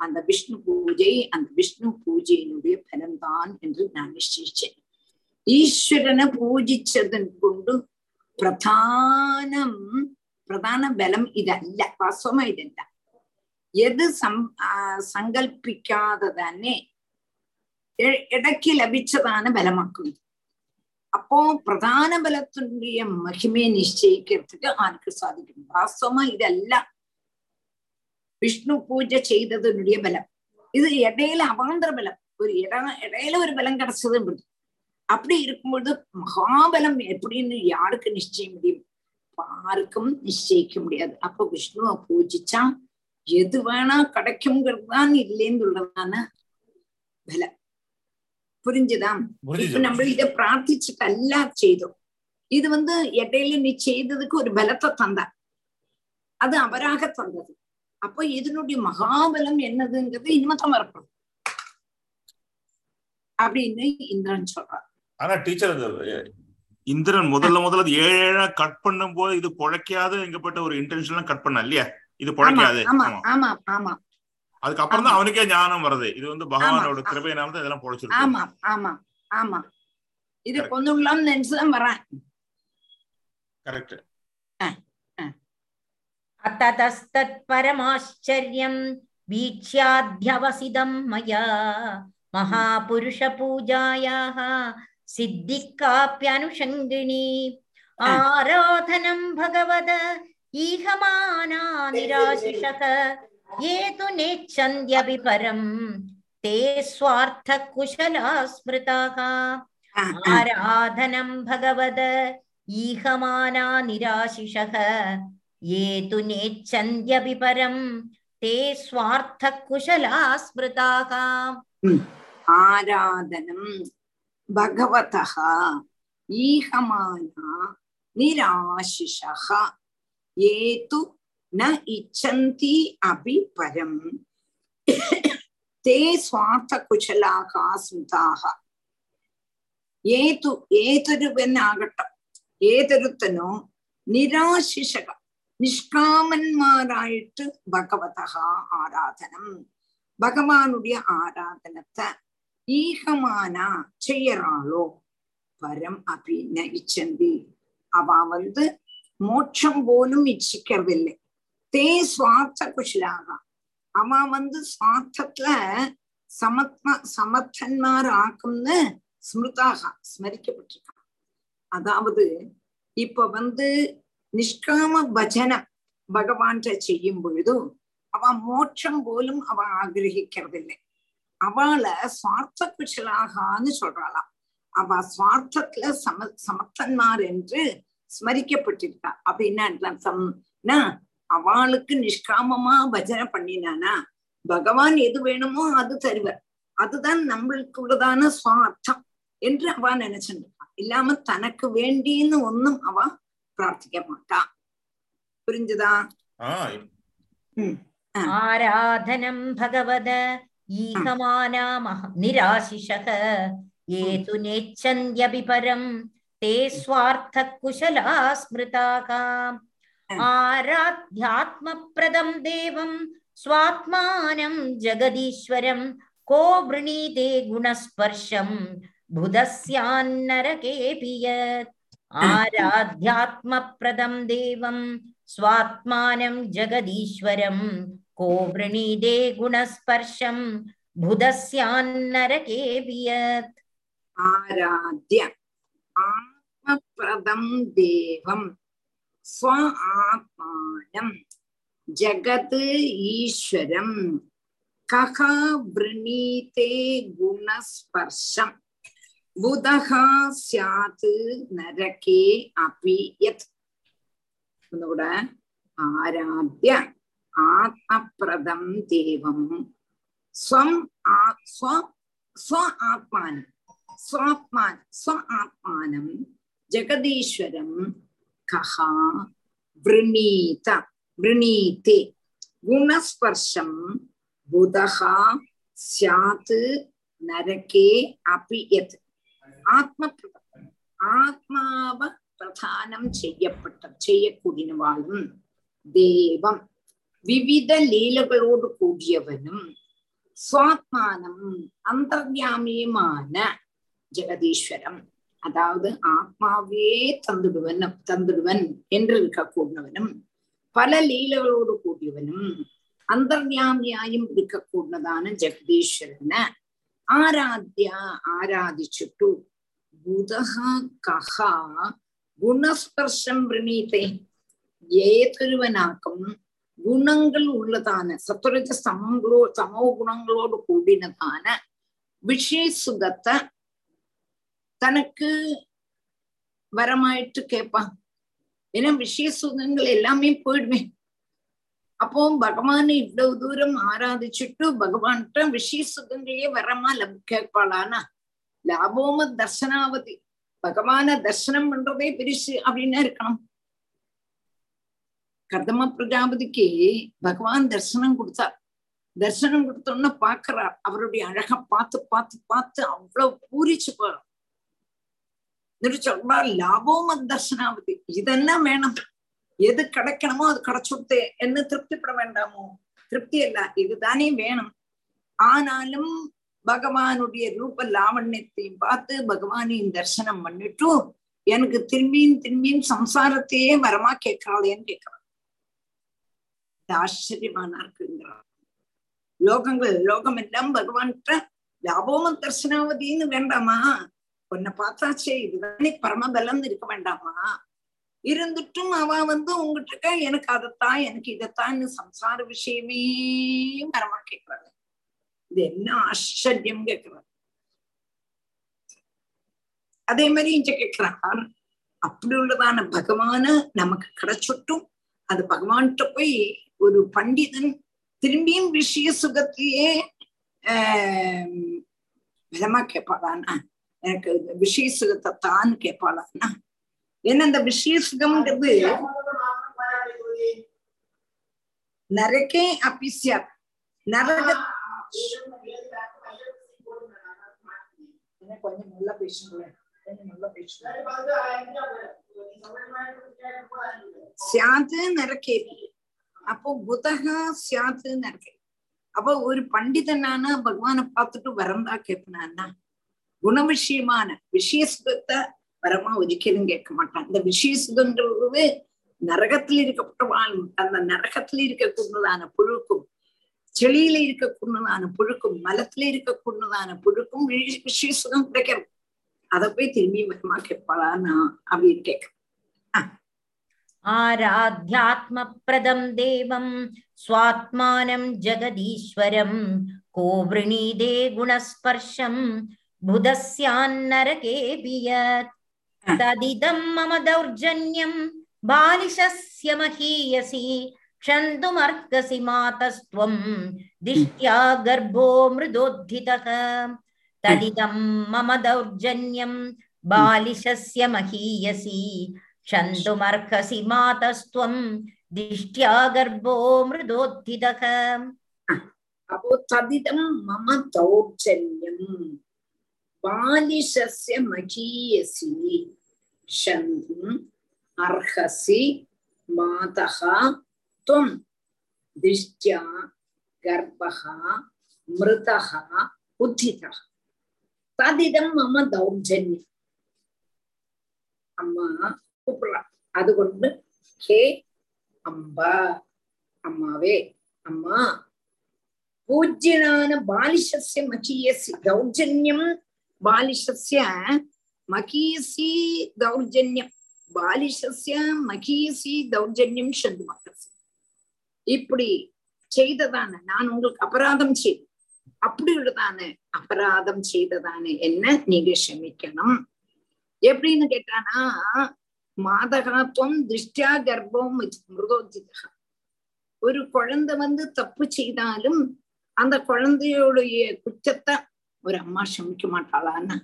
அந்த விஷ்ணு பூஜை அந்த விஷ்ணு பூஜையினுடைய பலம்தான் என்று நான் நிச்சயிச்சேன் ഈശ്വരനെ പൂജിച്ചതും കൊണ്ട് പ്രധാനം പ്രധാന ബലം ഇതല്ല വാസ്തവമായി ഇതല്ല എത് സം സങ്കൽപ്പിക്കാതെ തന്നെ ഇടയ്ക്ക് ലഭിച്ചതാണ് ബലമാക്കുന്നത് അപ്പോ പ്രധാന ബലത്തിൻ്റെ മഹിമയെ നിശ്ചയിക്കത്തിട്ട് ആർക്ക് സാധിക്കും വാസ്തവമായി ഇതല്ല വിഷ്ണു പൂജ ചെയ്തതിനുടിയ ബലം ഇത് ഇടയിലെ അവാന്തര ബലം ഒരു ഇട ഇടയിലെ ഒരു ബലം കിടച്ചത് அப்படி இருக்கும்பொழுது மகாபலம் எப்படின்னு யாருக்கு நிச்சயம் முடியும்? யாருக்கும் நிச்சயிக்க முடியாது. அப்ப விஷ்ணுவை பூஜிச்சா எது வேணா கிடைக்குங்கிறது தான் இல்லைன்னு உள்ளதான பலம் புரிஞ்சுதா? இப்ப நம்ம இத பிரார்த்திச்சுட்டல்ல செய்தோம். இது வந்து இடையில நீ செய்ததுக்கு ஒரு பலத்தை தந்த. அது அவராக தந்தது. அப்போ இதனுடைய மகாபலம் என்னதுங்கிறது இனிமேதான் வரப்படும் அப்படின்னு இந்திரன் சொல்றார். ஆனா டீச்சர் இந்திரன் முதல்ல முதல்ல ஏழா கட் பண்ணும் போது இது பிழைக்காத எங்கப்பட்ட ஒரு இன்டென்ஷன்லாம் கட் பண்ண இல்லையா? இது பிழைக்காது. அதுக்கப்புறம் தான் அவனுக்கே ஞானம் வருது. இது வந்து பகவானோட கிருபையினால தான் இதெல்லாம் பிழைச்சிருக்கு ஆமா ஆமா ஆமா. இது கொண்டுள்ளோம்னு நினைச்சுதான் வரேன் கரெக்ட் அத்ததஸ்தத்பரமாச்சரியம் வீக்ஷ்யாத்யவசிதம் மயா. மகாபுருஷ பூஜாயாः सिद्धिः काप्यनुषङ्गिणी आराधनं भगवद ईहमाना निराशिषः ये तु नेच्छन्त्यपि परं ते स्वार्थकुशला स्मृताः आराधनं भगवद ईहमाना निराशिषः ये तु नेच्छन्त्यपि परं ते स्वार्थकुशला स्मृताः ആരാധനം ഭഗവതഃ ഈഹമാന നിരാശിഷഃ ഏതു ന ഇച്ഛന്തി അപി പരം തേ സ്വാർത്ഥകുശലാഹ സ്മൃതാഹ ഏതു ഏതൊരുവനാകട്ടെ ഏതൊരുത്തനോ നിരാശിഷക നിഷ്കാമന്മാരായിട്ട് ഭഗവത ആരാധനം பகவானுடைய ஆராதனத்தை ஈகமானா செய்யறாளோ? பரம் அப்படின்னு இச்சந்தி. அவ வந்து மோட்சம் போலும் இச்சிக்கிறதில்லை தே சுவார்த்த குஷிலாக. அவ வந்து சுவார்த்தத்துல சமத்மா சமர்த்தன்மார் ஆக்கும்னு ஸ்மிருதாக ஸ்மரிக்கப்பட்டிருக்கான் அதாவது இப்ப வந்து நிஷ்காம பஜனம் பகவான்கிட்ட செய்யும் பொழுதும் அவ மோட்சம் போலும் அவ ஆகிரகிக்கிறதில்லை அவளை சுவார்த்த குஷலாகான்னு சொல்றாளாம். அவ சுவார்த்தத்துல சம சமத்தன்மார் என்று ஸ்மரிக்கப்பட்டிருக்கா அப்படின்னா அர்த்தம்னா அவளுக்கு நிஷ்காமமா பஜனை பண்ணினானா? பகவான் எது வேணுமோ அது தருவர். அதுதான் நம்மளுக்கு உள்ளதான சுவார்த்தம் என்று அவ நினைச்சுருக்கா இல்லாம தனக்கு வேண்டின்னு ஒன்னும் அவ பிரார்த்திக்க மாட்டா. புரிஞ்சுதா? ஆஹ் ம். ஆ. आराधनं भगवद ईहमानामः निराशिषः ये तु नेच्छन्त्यपि परं ते स्वार्थकुशला स्मृताः आराध्यात्मप्रदं देवं स्वात्मानं जगदीश्वरं को वृणीते गुणस्पर्शं बुधस्यान्नरकेऽपि यत् आराध्यात्मप्रदं देवं स्वात्मानं जगदीश्वरं को वृणीदे गुणस्पर्शम् बुधस्यान्नरके वियत् आराध्य आत्मप्रदं देवं स्व आत्मानं जगत् ईश्वरं कः वृणीते गुणस्पर्शम् बुधः स्यात् नरके अपि यत् आराध्य ஆத்மபிரதம் தேவம். ஸ்வம் ஸ்வ ஆத்மானம். ஸ்வாத்மான் ஸ்வ ஆத்மானம். ஜெகதீஸ்வரம் கஹா விரணீத விரணீதே. குணஸ்பர்ஷம் புதகா சியாத் நரகே அபி எத். ஆத்ம ஆத்மாவ பிரதானம் செய்யப்பட்ட செய்யக்கூடியவாளும் தேவம். விவித லீலகளோடு கூடியவனும் சுவாத்மானம் அந்தர்யாமியுமான ஜெகதீஸ்வரம் அதாவது ஆத்மாவே தந்துடுவன் தந்துடுவன் என்று இருக்கக்கூடியவனும் பல லீலகளோடு கூடியவனும் அந்தர்யாமியாயும் இருக்கக்கூடியதான ஜெகதீஸ்வரனை ஆராத்யா ஆராதிச்சுட்டு புதகா கஹா குணஸ்பர்ஷம் பிரணீத்தை ஏதொருவனாக்கும் குணங்கள் உள்ளதான சத்துரஜ சமங்களோ சமோ குணங்களோடு கூடினதான விஷய சுகத்தை தனக்கு வரமாயிட்டு கேட்பான் ஏன்னா விஷய சுகங்கள் எல்லாமே போயிடுமே. அப்போ பகவானை இவ்வளவு தூரம் ஆராதிச்சுட்டு பகவான்கிட்ட விஷய சுகங்களே வரமா லப் கேட்பாளானா? லாபோம தர்சனாவதி. பகவான தர்சனம் பண்றதே பெருசு அப்படின்னா இருக்கணும் கதம பிரஜாபதிக்கு பகவான் தர்சனம் கொடுத்தார். தர்சனம் கொடுத்தோன்னு பாக்குறார் அவருடைய அழக பார்த்து பார்த்து பார்த்து அவ்வளவு பூரிச்சு போறார். சொல்றா லாபம் அது தர்சனாவது இதெல்லாம் வேணும்? எது கிடைக்கணுமோ அது கிடைச்சுடுத்து என்ன திருப்திப்பட வேண்டாமோ? திருப்தி இல்ல. இதுதானே வேணும். ஆனாலும் பகவானுடைய ரூப லாவண்யத்தையும் பார்த்து பகவானையும் தரிசனம் பண்ணிட்டும் எனக்கு திரும்பியும் திரும்பியும் சம்சாரத்தையே வரமா கேட்கிறாளேன்னு கேட்கிறான் ஆச்சரியமானா இருக்குங்கிறார் லோகங்கள் லோகம் எல்லாம் பகவான்கிட்ட லாபோம தர்சனாவதின்னு வேண்டாமா? உன்னை பார்த்தாச்சே இதுதானே பரமபலம் இருக்க வேண்டாமா? இருந்துட்டும் அவ வந்து உங்ககிட்ட எனக்கு அதைத்தான் எனக்கு இதைத்தான்னு சம்சார விஷயமே மரமா கேட்கறாங்க இது என்ன ஆச்சரியம் கேட்கிறார் அதே மாதிரி இங்க கேட்கிறான் அப்படி உள்ளதான பகவான நமக்கு கிடைச்சுட்டும் அது பகவான்கிட்ட போய் ஒரு பண்டிதன் திரும்பியும் விஷய சுகத்தையே பலமா கேட்பாளானா எனக்கு விஷய சுகத்தை தான் கேட்பாளானா ஏன்னா இந்த விஷய சுகம்ன்றது நரகே அபிசியா நரக கொஞ்சம் நல்லா பேசுங்களேன் கொஞ்சம் நல்லா அப்போ புதகா சியாத்துன்னு இருக்கு. அப்போ ஒரு பண்டிதனான பகவானை பார்த்துட்டு வரந்தா கேட்பினான்னா குண விஷயமான விஷய வரமா ஒதுக்கியதும் கேட்க மாட்டான். இந்த விஷய சுகன்றது நரகத்துல இருக்கப்பட்டவான் அந்த நரகத்துல இருக்கக்கூடியதான புழுக்கும் செளியில இருக்கக்கூடியதான புழுக்கும் மலத்துல இருக்கக்கூடியதான புழுக்கும் விஷய சுகம் கிடைக்கிறது அதை போய் திரும்பி வரமா கேட்பாளான்னு அப்படின்னு கேட்க आराध्यात्मप्रदं देवं स्वात्मानं जगदीश्वरं को वृणीदे गुणस्पर्शं बुधस्यान्नरकेऽपि यत् तदिदं मम दौर्जन्यं बालिशस्य महीयसि क्षन्तुमर्कसि मातस्त्वं दिष्ट्या गर्भो मृदोद्धितः तदिदं मम दौर्जन्यं बालिशस्य महीयसि क्षन्तुमर्हसि मातस्त्वं दिष्ट्या गर्भो मृदोत्थितः அப்போ ததிதம் மம தௌர்ஜன்யம் பாலிஷஸ்ய மகீயசி ஷந்தும் அர்ஹசி மாதா துவம் திஷ்டியா கர்ப்பா மிருதா உத்திதா ததிதம் மம தௌர்ஜன்யம் அம்மா கூப்பிடுறா அதுகொண்டு ஹே அம்பா அம்மாவே. அம்மா பூஜ்யனான பாலிஷஸ்ய மகீயசி தௌர்ஜன்யம் பாலிஷஸ்ய மகீயசி தௌர்ஜன்யம். பாலிஷஸ்ய மகீயசி தௌர்ஜன்யம் சந்து இப்படி செய்ததான நான் உங்களுக்கு அபராதம் செய்து அப்படி உள்ளதான அபராதம் செய்ததான என்ன? நீங்க க்ஷமிக்கணும். எப்படின்னு கேட்டானா மாதகாத்வம் திருஷ்டியா கர்ப்பம் மிருதோஜிதா ஒரு குழந்தை வந்து தப்பு செய்தாலும் அந்த குழந்தையோடைய குற்றத்தை ஒரு அம்மா சமிக்க மாட்டாளான்னு.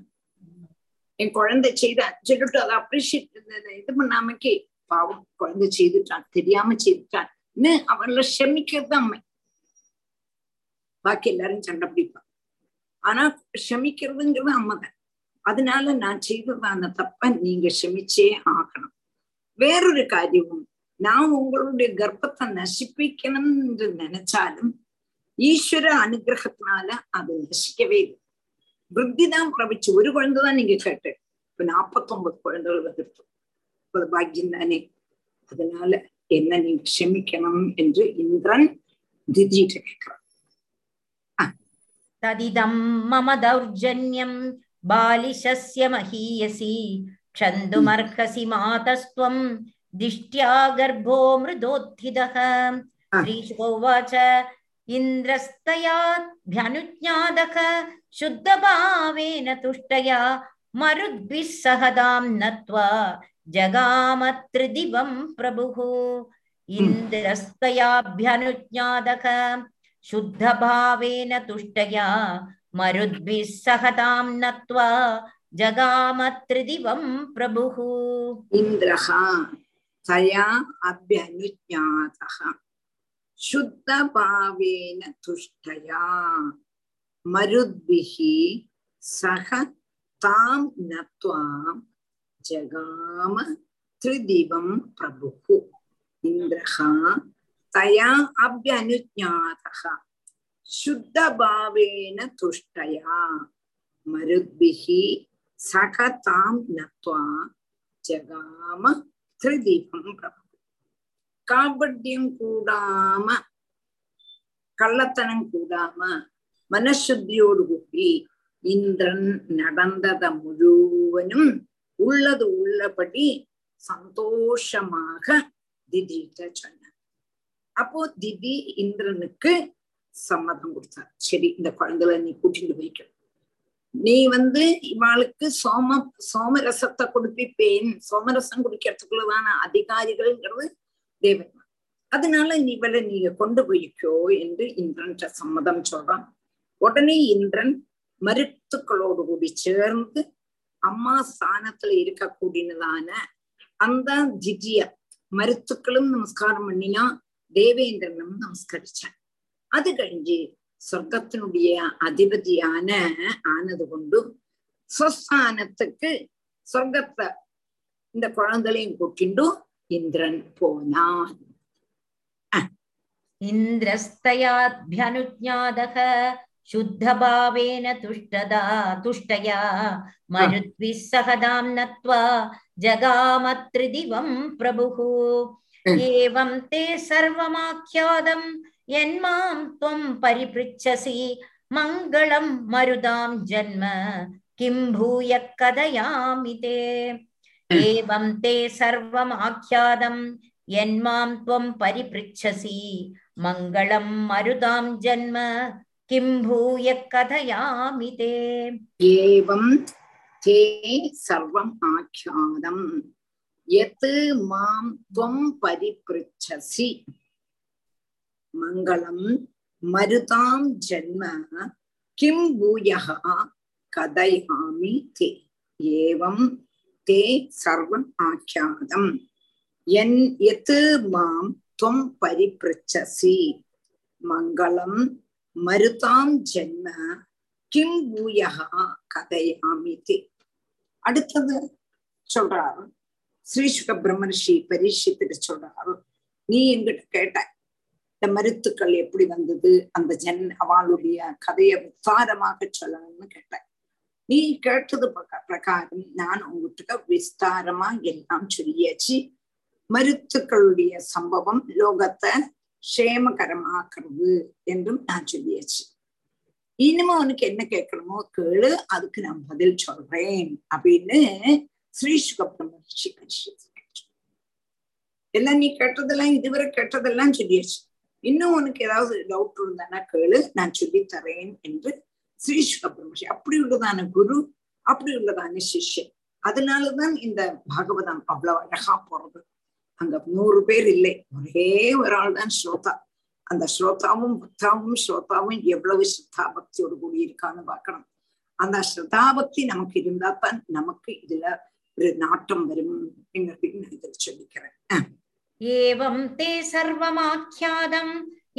என் குழந்தை செய்தா சொல்லிட்டு அதை அப்ரிஷியேட் இது பண்ணாமக்கே பாவம் குழந்தை செய்துட்டான் தெரியாம செய்துட்டான்னு அவளை ஷமிக்கிறது அம்மை. பாக்கி எல்லாரும் சண்டை பிடிப்பான் ஆனா ஷமிக்கிறதுங்கிறது அம்மை தான். அதனால நான் செய்ததான தப்ப நீங்க க்ஷமிச்சே ஆகணும். வேறொரு காரியமும் நான் உங்களுடைய கர்ப்பத்தை நசிப்பிக்கணும் என்று நினைச்சாலும் ஈஸ்வர அனுகிரகத்தினால அது நசிக்கவே இல்லை. விருத்தி தான் பிரபிச்சு ஒரு குழந்தை தான் நீங்க கேட்டு இப்ப நாப்பத்தொன்பது குழந்தைகள் வந்துருக்கும் ஒரு பாக்கியம் தானே? அதனால என்ன நீ க்ஷமிக்கணும் என்று இந்திரன் திடீர்னு கேட்கிறான் ததிதம் மம தௌர்ஜன்யம் बालिशस्य महीयसि क्षन्तुमर्हसि मातस्त्वं दिष्ट्या गर्भो मृदोत्थितः श्रीशुकोवाच इन्द्रस्तयाभ्यनुज्ञातः शुद्धभावेन तुष्टया मरुद्भिः सहदां नत्वा जगामत्रिदिवं प्रभुः इन्द्रस्तयाभ्यनुज्ञातः शुद्धभावेन तुष्टया मरुद्भिः सहतां नत्वा जगामत्रिदिवं प्रभुः इन्द्रः तया अभ्यनुज्ञातः शुद्धभावेन तुष्टया मरुद्भिः सह तां नत्वा जगाम त्रिदिवं प्रभुः इन्द्रः तया अभ्यनुज्ञातः शुद्धभावेन तुष्टया मरुद्भिः सह तां नत्वा जगाम त्रिदीपं प्रभु காபட்யம் கூடாம கள்ளத்தனம் கூடாம மனசுத்தியோடு கூடி இந்திரன் நடந்தத முழுவனும் உள்ளது உள்ளபடி சந்தோஷமாக திதிட்ட சொன்னார் அப்போ திதி இந்திரனுக்கு சம்மதம் கொடுத்தார் சரி இந்த குழந்தைல நீ கூட்டிட்டு போய்க்க. நீ வந்து இவாளுக்கு சோம சோமரசத்தை கொடுப்பிப்பேன். சோமரசம் குடிக்கிறதுக்குள்ளதான அதிகாரிகள்ங்கிறது தேவன். அதனால நீ இவளை நீங்க கொண்டு போய்க்கோ என்று இந்திரன் சம்மதம் சொல்றான். உடனே இந்திரன் மருத்துக்களோடு கூடி சேர்ந்து அம்மா ஸ்தானத்துல இருக்கக்கூடியதான அந்த திஜிய மருத்துக்களும் நமஸ்காரம் பண்ணினா தேவேந்திரனும் நமஸ்கரிச்சான். அது கழிஞ்சு சொர்க்கத்தினுடைய அதிபதியான ஆனது கொண்டு ஸ்வஸ்தானத்துக்கு சொர்க்கத்தை இந்த குழந்தைகளையும் கூட்டிண்டு இந்திரன் போனான் इन्द्रस्तयाभ्यनुज्ञातः शुद्धभावेन तुष्टदा तुष्टया मरुद्भिः सहदां नत्वा जगामत्रिदिवं प्रभुः एवं ते सर्वमाख्यातं यन्मां त्वं परिपृच्छसि मङ्गलं मरुदां जन्म किं भूय कथयामि ते एवं ते सर्वमाख्यातं यन्मां त्वं परिपृच्छसि मङ्गलं मरुदां जन्म किं भूय कथयामि ते एवं ते सर्वम् आख्यातम् यत् मां त्वं परिपृच्छसि மங்களம் மருதாம் ஜன்ம கிம் பூயக கதையாமி தே ஏவம் தே சர்வம் ஆக்கியாதம். என் எத்து மாம் துவம் பரிபிரச்சசி மங்களம் மருதாம் ஜென்ம கிம் பூயகா கதையாமி தே. அடுத்தது சொல்றாரு. ஸ்ரீ சுக பிரம்மர்ஷி பரீட்சித்துட்டு சொல்றாரு. நீ எங்கிட்ட கேட்ட இந்த மருத்துக்கள் எப்படி வந்தது? அந்த ஜன் அவளுடைய கதையை விஸ்தாரமாக சொல்லணும்னு கேட்டேன். நீ கேட்டது பிரகாரம் நான் உங்ககிட்ட விஸ்தாரமா எல்லாம் சொல்லியாச்சு. மருத்துக்களுடைய சம்பவம் லோகத்தை க்ஷேமகரமாக்குறது என்றும் நான் சொல்லியாச்சு. இனிமே உனக்கு என்ன கேட்கணுமோ கேளு அதுக்கு நான் பதில் சொல்றேன் அப்படின்னு ஸ்ரீ சுகபிரமர்ஷி எல்லாம் நீ கேட்டதெல்லாம் இதுவரை கேட்டதெல்லாம் சொல்லியாச்சு. இன்னும் உனக்கு ஏதாவது டவுட் இருந்தானா கேளு நான் சொல்லி தரேன் என்று ஸ்ரீ சுகபிரமர்ஷி அப்படி உள்ளதான குரு அப்படி உள்ளதான சிஷ்யன். அதனாலதான் இந்த பாகவதம் அவ்வளவு அழகா போறது. அங்க நூறு பேர் இல்லை. ஒரே ஒரு ஆள் தான் ஸ்ரோதா. அந்த ஸ்ரோதாவும் பக்தாவும் ஸ்ரோதாவும் எவ்வளவு ஸ்ரத்தா பக்தியோடு கூடி இருக்கான்னு பார்க்கணும். அந்த ஸ்ரதா பக்தி நமக்கு இருந்தா தான் நமக்கு இதுல ஒரு நாட்டம் வரும். அப்படிங்கிறது நான் இதில் சொல்லிக்கிறேன் एवं ते सर्वमाख्यातं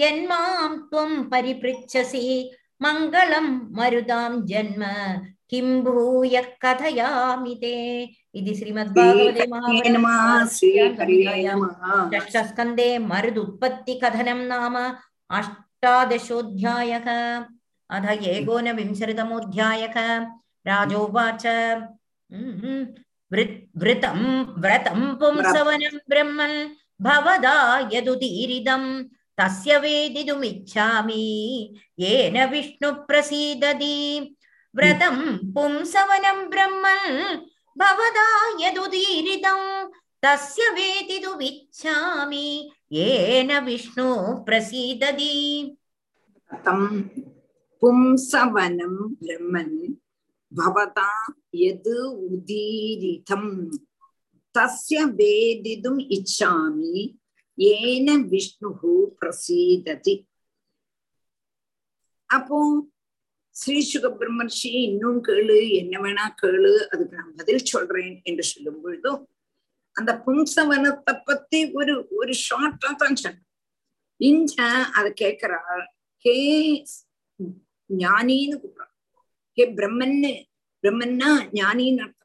यन्मां त्वं परिपृच्छसि मङ्गलं मरुदां जन्म किं भूयः कथयामि ते इति श्रीमद्भागवते श्रीहरये नमः श्रीहरये नमः षष्ठस्कन्धे मरुदुत्पत्तिकथनं नाम अष्टादशोऽध्यायः अथ एकोनविंशतितमोऽध्यायः राजोवाच "हम्म, वृ- व्रतं व्रतं पुंसवनं ब्रह्मन् भवदा यदुदीरिदं तस्य वेदितुमिच्छामि येन विष्णुप्रसीदति व्रतं पुंसवनं ब्रह्मन् भवदा यदुदीरिदं तस्य वेदितुमिच्छामि येन विष्णु प्रसीदति तं पुंसवनं ब्रह्मन् भवता यद् उदीरितं தஸ்ய வேதிதும் இச்சாமி ஏன விஷ்ணு பிரசீததி அப்போ ஸ்ரீ சுக பிரம்மர்ஷி இன்னும் கேளு என்ன வேணா கேளு அதுக்கு நான் பதில் சொல்றேன் என்று சொல்லும் பொழுதும் அந்த பும்சவனத்தை பத்தி ஒரு ஒரு ஷார்ட்டா தான் சொன்ன இஞ்ச அதை கேட்கிறாள் ஹே ஞானின்னு கூப்பிடுறான் ஹே பிரம்மன்னு பிரம்மன்னா ஞானின்னு அர்த்தம்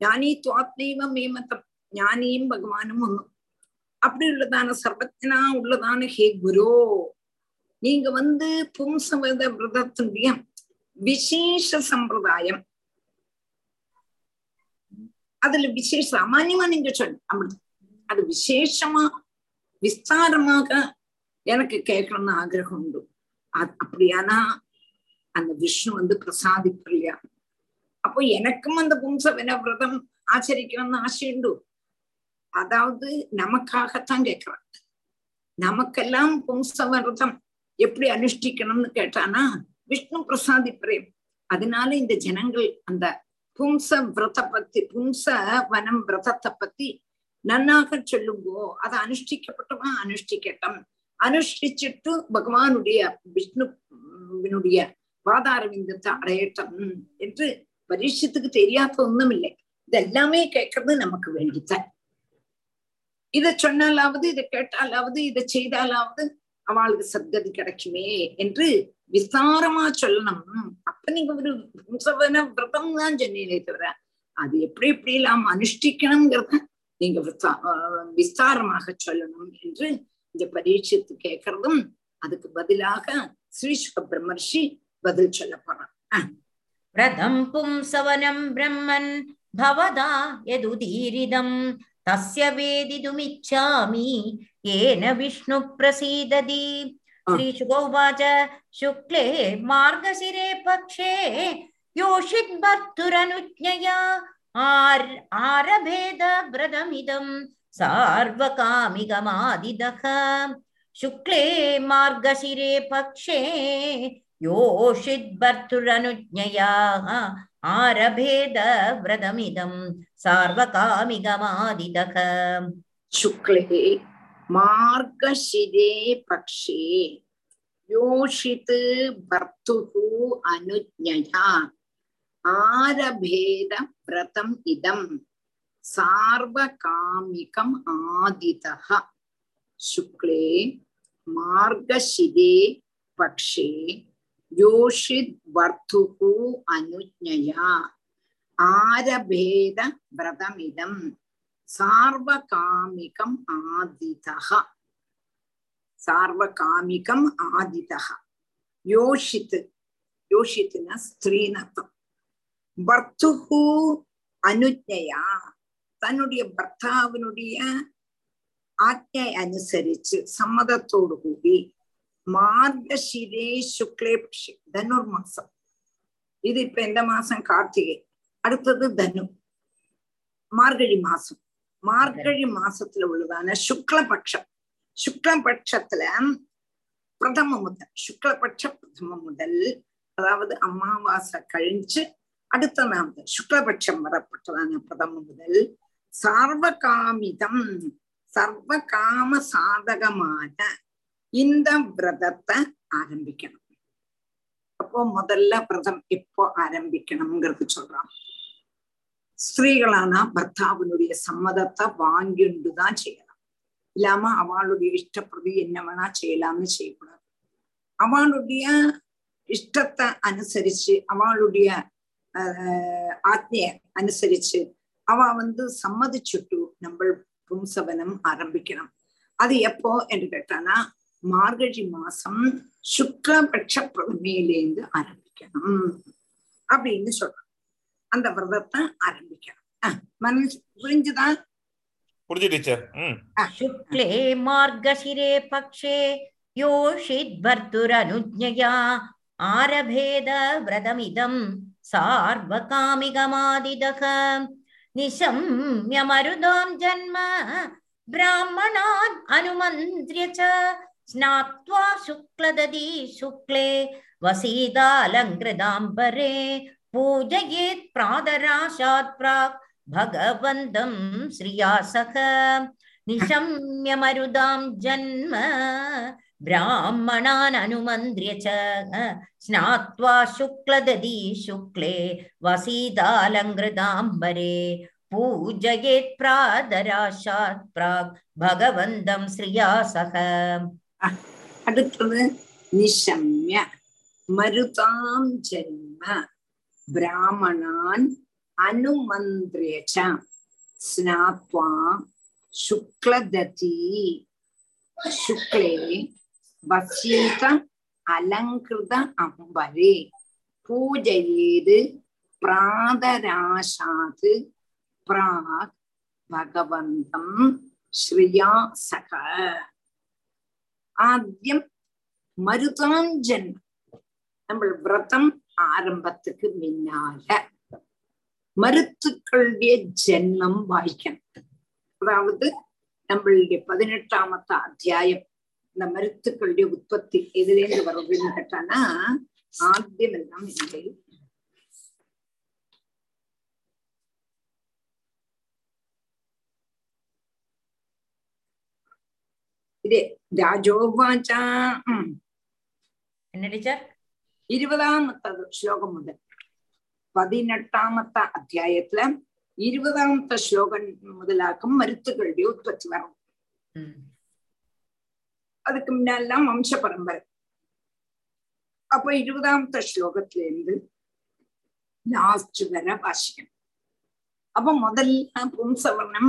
ஞானி துவாத்மைவ மேமத்தம் ஞானியும் பகவானும் ஒண்ணும் அப்படி உள்ளதான சர்வத்தினா உள்ளதான ஹே குரு நீங்க வந்து பும்சவத விரதத்தினுடைய விசேஷ சம்பிரதாயம் அதுல விசேஷ சாமான்யமா நீங்க சொன்ன அப்படி அது விசேஷமா விஸ்தாரமாக எனக்கு கேட்கணும்னு ஆகிரகம் உண்டு அப்படியானா அந்த விஷ்ணு வந்து பிரசாதிப்பில்லையா அப்போ எனக்கும் அந்த பும்சவன விரதம் ஆச்சரிக்கணும்னு ஆசையுண்டு அதாவது நமக்காகத்தான் கேட்கிறான் நமக்கெல்லாம் பும்சவிரதம் எப்படி அனுஷ்டிக்கணும்னு கேட்டானா விஷ்ணு பிரசாதி பிரேம் அதனால இந்த ஜனங்கள் அந்த பும்ச விரத பத்தி பும்ச வனம் விரதத்தை பத்தி நன்னாக சொல்லுங்கோ அதை அனுஷ்டிக்கப்பட்டவா அனுஷ்டிக்கட்டும் அனுஷ்டிச்சுட்டு பகவானுடைய விஷ்ணுவினுடைய பாதாரவிந்தத்தை அடையட்டும் என்று பரீட்சத்துக்கு தெரியாத ஒண்ணும் இல்லை இதெல்லாமே கேட்கறது நமக்கு வேண்டித்தான் இத சொன்னாலாவது இதை கேட்டாலாவது இதை செய்தாலாவது அவளுக்கு சத்கதி கிடைக்குமே என்று விஸ்தாரமா சொல்லணும் அப்ப நீங்க ஒரு பும்சவன விரதம் தான் சொன்னீங்களே தவிர அது எப்படி எப்படி எல்லாம் அனுஷ்டிக்கணுங்கிறத நீங்க ஆஹ் விஸ்தாரமாக சொல்லணும் என்று இந்த பரீட்சித்து கேட்கறதும் அதுக்கு பதிலாக ஸ்ரீ பிரம்மர்ஷி பதில் சொல்ல போறான் व्रतं पुंसवनं ब्रह्मन् भवदा यदुदीरिदं तस्य वेदितुमिच्छामि येन विष्णुः प्रसीदति श्रीशुकोवाच शुक्ले मार्गशिरे पक्षे योषिद्भर्तुरनुज्ञया आर् आरभेद व्रतमिदं सार्वकामिकमादिदः शुक्ले मार्गशिरे पक्षे योषिद्भर्तुरनुज्ञया आरभेद व्रतमिदं सार्वकामिकमादिदः शुक्ले मार्गशिरे पक्षे योषित् भर्तुः अनुज्ञया आरभेद व्रतम् इदं सार्वकामिकम् आदितः शुक्ले मार्गशिरे पक्षे யோஷித் வர்த்துகு அனுஜயா ஆரபேத விரதமிதம் சார்வகாமிகம் ஆதிதக சார்வகாமிகம் ஆதிதக யோஷித்து யோஷித்துனா ஸ்திரீனத்தம் பர்த்துகு அனுஜயா தன்னுடைய பர்த்தாவினுடைய ஆக்ஞை அனுசரிச்சு சம்மதத்தோடு கூடி மார்கஷிரே சுக்லே தனுர் மாசம். இது இப்ப எந்த மாசம்? கார்த்திகை. அடுத்தது தனு. மார்கழி மாசம். மார்கழி மாசத்துல உள்ளதான சுக்லபட்சம் சுக்லபட்சத்துல பிரதம முதல். சுக்லபட்ச பிரதம முதல். அதாவது அமாவாசை கழிஞ்சு அடுத்த நாள் சுக்லபட்சம் வரப்பட்டதான பிரதம முதல். சார்வகாமிதம். சர்வ காம சாதகமான இந்த விரதத்தை ஆரம்பிக்கணும். அப்போ முதல்ல விரதம் எப்போ ஆரம்பிக்கணும்ங்கிறது சொல்றான். ஸ்திரீகளானா பர்த்தாவினுடைய சம்மதத்தை வாங்கிண்டுதான் செய்யலாம். இல்லாம அவளுடைய இஷ்டப்பிரதி என்ன வேணா செய்யலாம்னு செய்யக்கூடாது. அவளுடைய இஷ்டத்தை அனுசரிச்சு அவளுடைய ஆத்மிய அனுசரிச்சு அவ வந்து சம்மதிச்சுட்டு நம்ம பும்சவனம் ஆரம்பிக்கணும். அது எப்போ என்று கேட்டானா மார்கழி மாசம் சுக்லபட்ச பிரதமையிலேருந்து ஆரம்பிக்கணும். அப்படின்னு சொல்றோம் அந்த விரதத்தை ஆரம்பிக்கணும். மனசு புரிஞ்சுதான் புரிஞ்சு டீச்சர். சுக்லே மார்கசிரே பக்ஷே யோஷித் பர்துரனுஜயா ஆரபேத விரதமிதம் சார்வகாமிகமாதிதக. நிசம்யமருதோம் ஜன்ம स्नात्वा शुक्लदधी शुक्ले वसीदालङ्कृताम्बरे पूजयेत् प्रातराशात् प्राक् भगवन्तं श्रिया सह निशम्यमरुदां जन्म ब्राह्मणान् अनुमन्त्र्य च स्नात्वा शुक्लदधी शुक्ले वसीदालङ्कृताम्बरे पूजयेत् प्रादराशात् प्राक् भगवन्तं श्रिया सह അടുത്തത് നിശമ്യ മരുതാം ജന്മ ബ്രാഹ്മണാൻ അനുമന്ത്ര്യച സ്നാത്വാ ശുക്ലദതി ശുക്ലേ വസീത അലങ്കൃത അംബരേ പൂജയേത് പ്രാതരാശാത് പ്രാഗ് ഭഗവന്തം ശ്രിയാ സഖ ആദ്യം മരുതാഞ്ജന്മ നമ്മൾ വ്രതം ആരംഭത്തിക്ക് പിന്നാലെ மருத்துக்களுடைய ஜென்மம் வாய்க்கணும். அதாவது நம்மளுடைய பதினெட்டாமத்த அத்தியாயம் இந்த மருத்துக்களுடைய உற்பத்தி எதுலேருந்து வருதுன்னு கேட்டானா ஆத்தியம் எல்லாம் இல்லை. ഇരുപതാമത്തത് ശ്ലോകം മുതൽ പതിനെട്ടാമത്തെ അധ്യായത്തിൽ ഇരുപതാമത്തെ ശ്ലോകം മുതലാക്കും മരുത്തുകളുടെ ഉത്പത്തി വരണം. അതൊക്കെ മുന്നെല്ലാം വംശപരമ്പര. അപ്പൊ ഇരുപതാമത്തെ ശ്ലോകത്തിൽ എന്ത്? ലാസ്റ്റ് വരെ ഭാഷയാണ് അപ്പൊ മുതൽ പുംസവർണം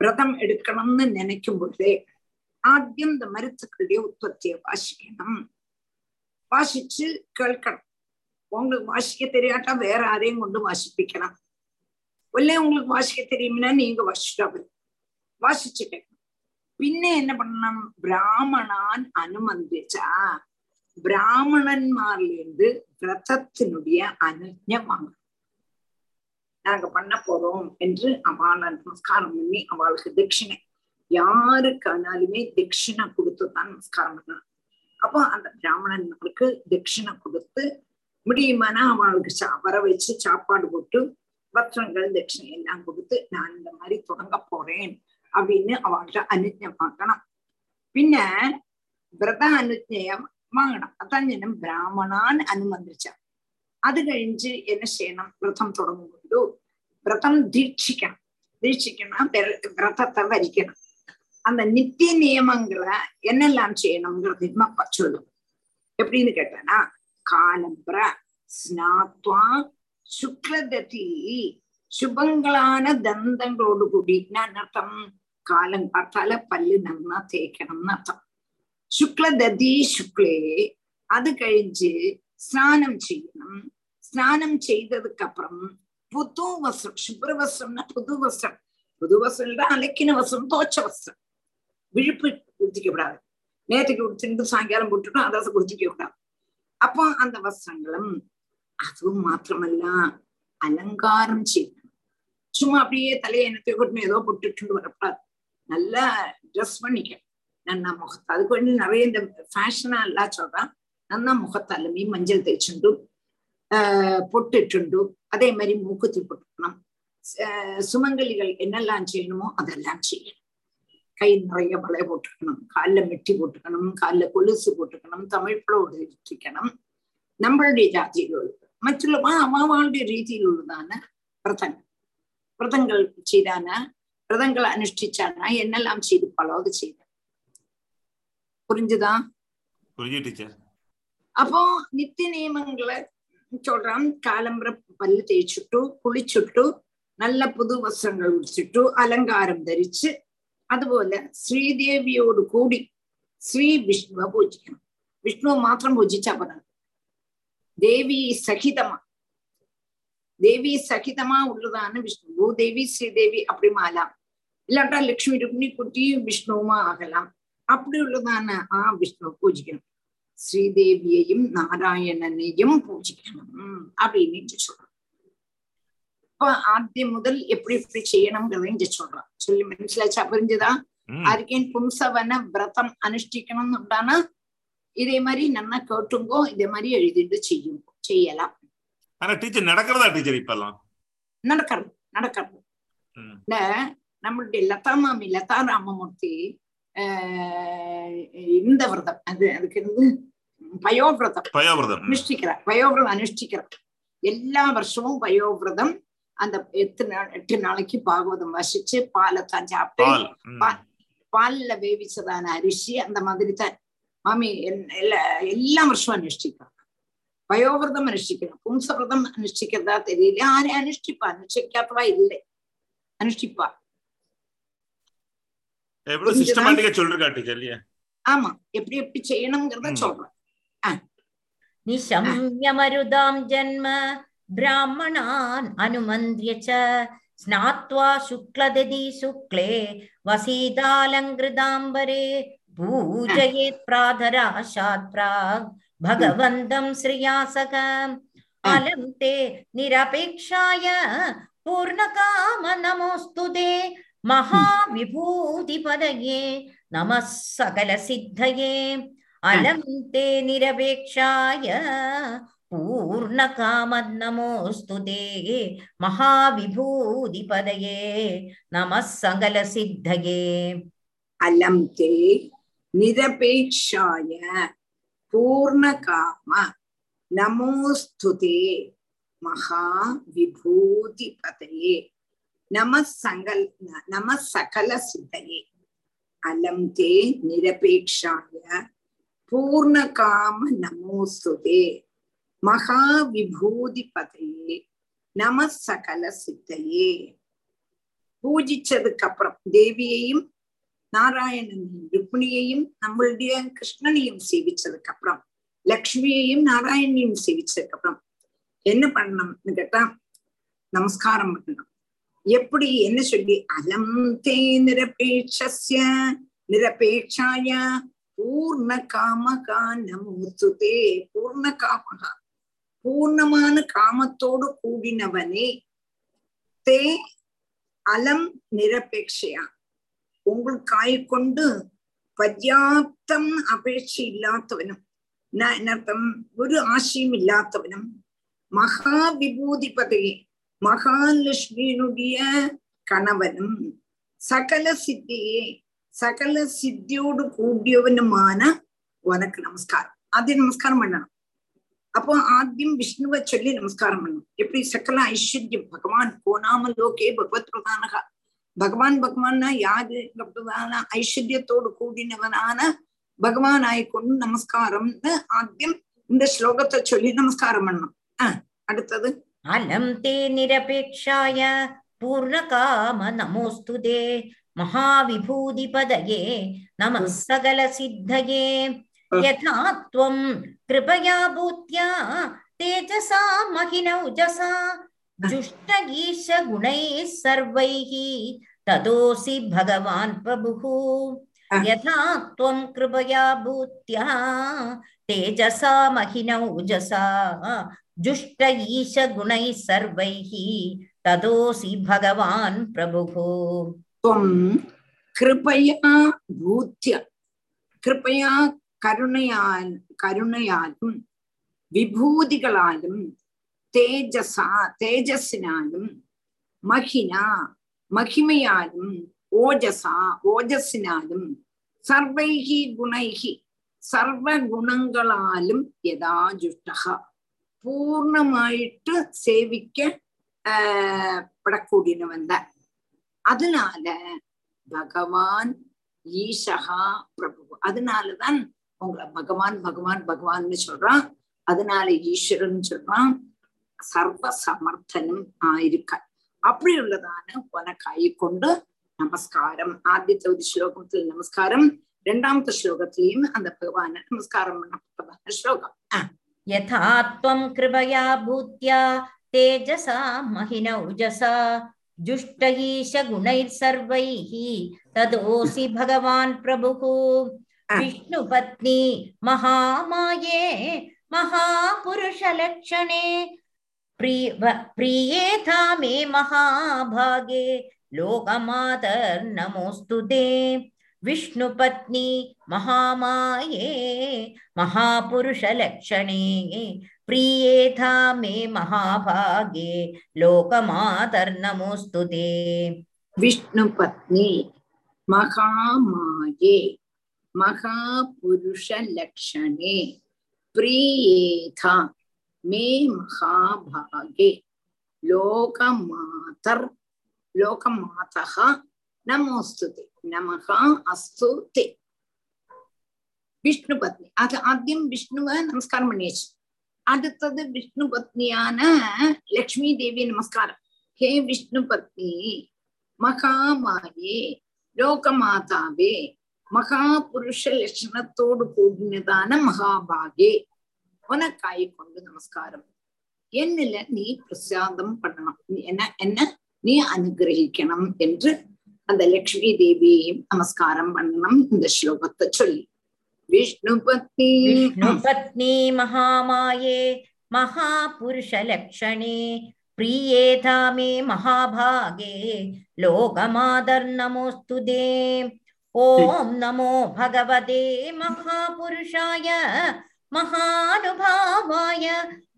വ്രതം എടുക്കണം എന്ന് നനയ്ക്കുമ്പോഴേ ആദ്യം இந்த மருத்துக்களுடைய உற்பத்தியை வாசிக்கணும் வாசிச்சு கேட்கணும் உங்களுக்கு வாசிக்க தெரியாட்டா வேற யாரையும் கொண்டு வாசிப்பிக்கலாம் ஒல்லே உங்களுக்கு வாசிக்க தெரியும்னா நீங்க வாசிட்டா வாசிச்சு கேட்கணும் പിന്നെ என்ன பண்ணணும் பிராமணான் அனுமந்திச்சா பிராமணன்மார்லேருந்து விரதத்தினுடைய அனுஜ வாங்கணும் நாங்க பண்ண போறோம் என்று அவளை நமஸ்காரம் பண்ணி அவளுக்கு தட்சிணை யாருக்கானாலுமே தட்சிணை கொடுத்து தான் நமஸ்காரம் பண்ணணும் அப்போ அந்த பிராமணன்மாருக்கு தட்சிணை கொடுத்து முடியுமானா அவளுக்கு சா வர வச்சு சாப்பாடு போட்டு வஸ்திரங்கள் தட்சிணை எல்லாம் கொடுத்து நான் இந்த மாதிரி தொடங்க போறேன் அப்படின்னு அவள்கிட்ட அனுஜை வாங்கணும். பின்ன விரத அனுஜய வாங்கணும். அதான் ஜனம் பிராமணான் அனுமந்திச்சா. அது கழிஞ்சு என்ன செய்யணும்? விரதம் தொடங்கும் பொழுது விரதம் தீட்சிக்கணும். தீட்சிக்கணும் விரதத்தை வரிக்கணும். அந்த நித்திய நியமங்களை என்னெல்லாம் செய்யணுங்கிறது நம்ம சொல்லும் எப்படின்னு கேட்டனா காலம்பர ஸ்நாத்வா சுக்லததி சுபங்களான தந்தங்களோடு கூடி நான் அர்த்தம்? காலம் பார்த்தால பல்லு நன்னா தேய்க்கணும்னு அர்த்தம். சுக்லததி சுக்லே அது கழிஞ்சு ஸ்நானம் செய்யணும். ஸ்நானம் செய்ததுக்கு அப்புறம் புது வஸ்திரம் சுப்ர வஸ்திரம்னா புது வஸ்திரம் புது வஸ்திரம் அலைக்கின வஸ்திரம் தோச்ச வஸ்திரம் விழுப்பு குடிச்சிக்க கூடாது. நேற்றுக்கு குடிச்சிருந்து சாயங்காலம் போட்டுட்டோம் அதை குடிச்சிக்க கூடாது. அப்போ அந்த வஸ்திரங்களும் அதுவும் மாத்திரமல்ல அலங்காரம் செய்யணும். சும்மா அப்படியே தலையை என்ன கொண்டு ஏதோ போட்டுட்டு வரக்கூடாது. நல்லா ட்ரெஸ் பண்ணிக்க. நன்னா முகத்தை அதுக்கு வேண்டி நிறைய இந்த ஃபேஷனா எல்லாம் சொல்றான் நன்னா முகத்தாலுமே மஞ்சள் தேய்ச்சுண்டு ஆஹ் பொட்டுட்டுண்டு அதே மாதிரி மூக்குத்தி போட்டுக்கணும். சுமங்கலிகள் என்னெல்லாம் செய்யணுமோ அதெல்லாம் செய்யணும். கை நிறைய வளை போட்டுக்கணும். காலில் மெட்டி போட்டுக்கணும் காலில் கொலுசு போட்டுக்கணும் தமிழ்களோடு இட்டிக்கணும் நம்மளுடைய ஜாதியிலுள்ளது மற்றுள்ளவா அவளுடைய ரீதியிலுள்ளதான விரதங்கள். விரதங்கள் செய்தானா? விரதங்களை அனுஷ்டிச்சானா? என்னெல்லாம் செய்து பலோது செய்த புரிஞ்சுதா? அப்போ நித்திய நியமங்களை சொல்றான். காலம்புற பல்லு தேய்ச்சுட்டு குளிச்சுட்டு நல்ல புது வஸ்திரங்கள் உடிச்சுட்டு அலங்காரம் தரிச்சு അതുപോലെ ശ്രീദേവിയോട് കൂടി ശ്രീ വിഷ്ണുവെ പൂജിക്കണം വിഷ്ണുവെ മാത്രം പൂജിച്ചാ പറഞ്ഞത് ദേവി സഹിതമാ தேவி சகிதமா உள்ளதான விஷ்ணு பூதேவி ஸ்ரீதேவி அப்படி மாலாம் இல்லாட்டா லட்சுமி ருக்மி குட்டி விஷ்ணுவுமா ஆகலாம் அப்படி உள்ளதான ஆ விஷ்ணு பூஜிக்கணும் ஸ்ரீதேவியையும் நாராயணனையும் பூஜிக்கணும் அப்படின்னு சொல்றோம் எப்ப ஆദ്യം முதல் எப்படி எப்படி செய்யணுங்கிறத இங்க சொல்றான். சொல்லி மனசிலாச்சா புரிஞ்சுதா? ஆருக்கேன் பும்சவன விரதம் அனுஷ்டிக்கணும்னு உண்டானா இதே மாதிரி நல்லா கேட்டுங்கோ இதே மாதிரி எழுதிட்டு செய்யும். செய்யலாம். ஆனா டீச்சர் நடக்கிறதா டீச்சர் இப்பெல்லாம்? நடக்கிறது நடக்கிறது. இந்த நம்மளுடைய லதா மாமி லதா ராமமூர்த்தி இந்த விரதம் அது அதுக்கு இருந்து பயோவிரதம். பயோவிரதம். அனுஷ்டிக்கிறார் பயோவிரதம் அனுஷ்டிக்கிறார். எல்லா வருஷமும் பயோவிரதம் அந்த எட்டு எட்டு நாளைக்கு பாகவதம் வசிச்சு பாலை தான் சாப்பிட்டு பாலில் வேவிச்சதான அரிசி அந்த மாதிரி தான் மாமி எல்லா எல்லா வருஷம் அனுஷ்டிக்கணும். വയോവ്രതം അനുഷ്ഠിക്കണം പുംസവ്രതം അനുഷ്ഠിക്കതാ തെരിയില്ല ആരെ അനുഷ്ഠിപ്പ അനുഷ്ഠിക്കാത്തവ ഇല്ലേ അനുഷ്ഠിപ്പ ஆமா. எப்படி எப்படி செய்யணுங்கிறத சொல்றேன். நீ சம்யமருதாம் ஜென்ம ब्राह्मणान् अनुमन्त्र्य च स्नात्वा शुक्लदधि शुक्ले वसीतालङ्कृताम्बरे पूजयेत् प्रातराशात् प्राग् भगवन्तं श्रियासक अलं ते निरपेक्षाय पूर्णकाम नमोऽस्तु ते महाविभूतिपदये नमः सकलसिद्धये अलं ते निरपेक्षाय पूर्णकामन्नमोऽस्तु ते महाविभूतिपदये नमः सकलसिद्धये अलं ते निरपेक्षाय पूर्णकाम नमोस्तुते महाविभूतिपतये नमः संगल नमः सकल सिद्धये अलं ते निरपेक्षाय पूर्णकाम नमोस्तुते மகாவிபூதிபதையே நம சகல சித்தையே. பூஜிச்சதுக்கு அப்புறம் தேவியையும் நாராயணனையும் ருக்மிணியையும் நம்மளுடைய கிருஷ்ணனையும் சேவிச்சதுக்கு அப்புறம் லக்ஷ்மியையும் நாராயணையும் சேவிச்சதுக்கு அப்புறம் என்ன பண்ணணும்னு கேட்டா நமஸ்காரம் பண்ணணும். எப்படி? என்ன சொல்லி? அலம் தே நிரபேட்ச நிரபேட்சாய பூர்ண காமகா நமூர்த்துதே பூர்ண காமகா பூர்ணமான காமத்தோடு கூடினவனே தே அலம் நிரபேட்சையா உங்களுக்காய் கொண்டு പര്യാപ്തം അപേക്ഷ ഇല്ലാത്തവനും എന്നർത്ഥം ഒരു ആശയം ഇല്ലാത്തവനും മഹാവിഭൂതിപതയെ മഹാലക്ഷ്മിയുടെ കണവനും സകല സിദ്ധിയെ സകല സിദ്ധിയോട് കൂടിയവനുമാണ് ഉനക്ക് നമസ്കാരം ആദ്യം നമസ്കാരം பண்ணணும் அப்போ ஆத்தியம் விஷ்ணுவை சொல்லி நமஸ்காரம் பண்ணும். எப்படி? சகல ஐஸ்வர்யம் பகவான் கோனாம லோகே பகவத் பிரதானகா பகவான் பகவான்னா யாரு? பிரதான ஐஸ்வர்யத்தோடு கூடினவனான பகவான் ஆய்கொண்டு நமஸ்காரம்னு ஆத்தியம் இந்த ஸ்லோகத்தை சொல்லி நமஸ்காரம் பண்ணணும் ஆஹ் அடுத்தது. அலம் தே நிரபேட்சாய பூர்ணகாம நமோஸ்துதே மகாவிபூதி பதயே நம சகல சித்தயே. त्वं कृपया भूत्या तेजसा महिनौजसा जुष्टगीश गुणैः सर्वैः तदोऽसि भगवान् प्रभुः। यथा त्वं कृपया भूत्या तेजसा महिनौजसा जुष्ट ईश गुणैः सर्वैः तदोऽसि भगवान् प्रभुः। त्वं कृपया भूत्य कृपया കരുണയാൽ കരുണയാലും വിഭൂതികളാലും തേജസ തേജസ്സിനാലും മഹിന മഹിമയാലും ഓജസ ഓജസ്സിനാലും സർവൈഹി ഗുണൈഹി സർവഗുണങ്ങളാലും യഥാജുഷ്ട പൂർണ്ണമായിട്ട് സേവിക്ക படக்கூடியவன் தான் அதனால பகவான் ஈஷகா பிரபு அதனாலதான் உங்களை பகவான் பகவான் பகவான்னு சொல்றான். அதனால ஈஸ்வரன் சொல்றான். சர்வ சமர்த்தனும் ஆயிருக்க அப்படி உள்ளதான உனக்காய் கொண்டு நமஸ்காரம். ஆதித்த ஒரு ஸ்லோகத்தில் நமஸ்காரம். இரண்டாமத்த ஸ்லோகத்திலையும் அந்த பகவான நமஸ்காரம் பண்ணப்பட்டதான ஸ்லோகம். யதாத்வம் கிருபயா பூத்யா தேஜசா மகின உஜசா जुष्टयीश गुणैः सर्वैः तदोऽसि ഭഗവാൻ പ്രഭു विष्णुपत्नी महामाये महापुरुषलक्षणे प्रिय प्रियेथा मे महाभागे लोकमातर्नमोऽस्तु ते। विष्णुपत्नी महामाये महापुरुषलक्षणे प्रियेथा मे महाभागे लोकमातर्नमोऽस्तु ते। विष्णुपत्नी महामाये। महापुरुषलक्षणे प्रियेथा मे महाभागे लोकमातर् लोकमातः नमोऽस्तु ते नमः अस्तु ते വിഷ്ണുപത്നി അത് ആദ്യം വിഷ്ണുവെ നമസ്കാരം പണിയച്ചു അടുത്തത് വിഷ്ണുപത്നിയാണ് ലക്ഷ്മി ദേവി നമസ്കാരം ഹേ വിഷ്ണുപത്നി മഹാമായേ ലോകമാതാവേ மகாபுருஷ லட்சணத்தோடு கூடினதான மகாபாகே உனக்காய் கொண்டு நமஸ்காரம் என்னில நீ பிரசாதம் பண்ணணும் என்ன என்ன நீ அனுகிரகிக்கணும் என்று அந்த லக்ஷ்மி தேவியையும் நமஸ்காரம் பண்ணணும் இந்த ஸ்லோகத்தை சொல்லி विष्णुपत्नी विष्णुपत्नी महामाये महापुरुषलक्षणे प्रियेथा मे महाभागे लोकमादर्नमोऽस्तु ते ॐ नमो भगवते महापुरुषाय महानुभावाय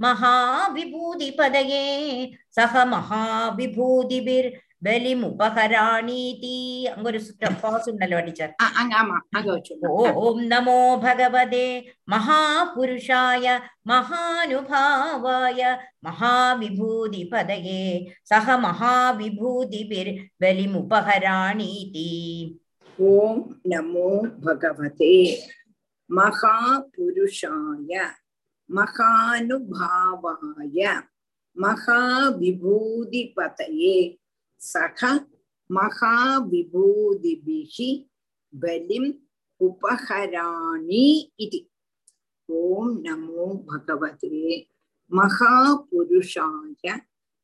महाविभूतिपदये सह महाविभूतिभिर्बलिमुपहराणीति அங்கொரு பாசுண்டல்ல அடிச்சார் ஓம் நமோ பகவதே மகாபுருஷாய மகானுபாவாய மகாவிபூதி பதயே சக மகாவிபூதிபிர் பலிமுபகராணீதி ओम नमो भगवते महापुरुषाय, महानुभावाय, महाविभूतिपतये सख, महाविभूतिभिः बलिम् उपहराणि इति। ओम नमो भगवते महापुरुषाय,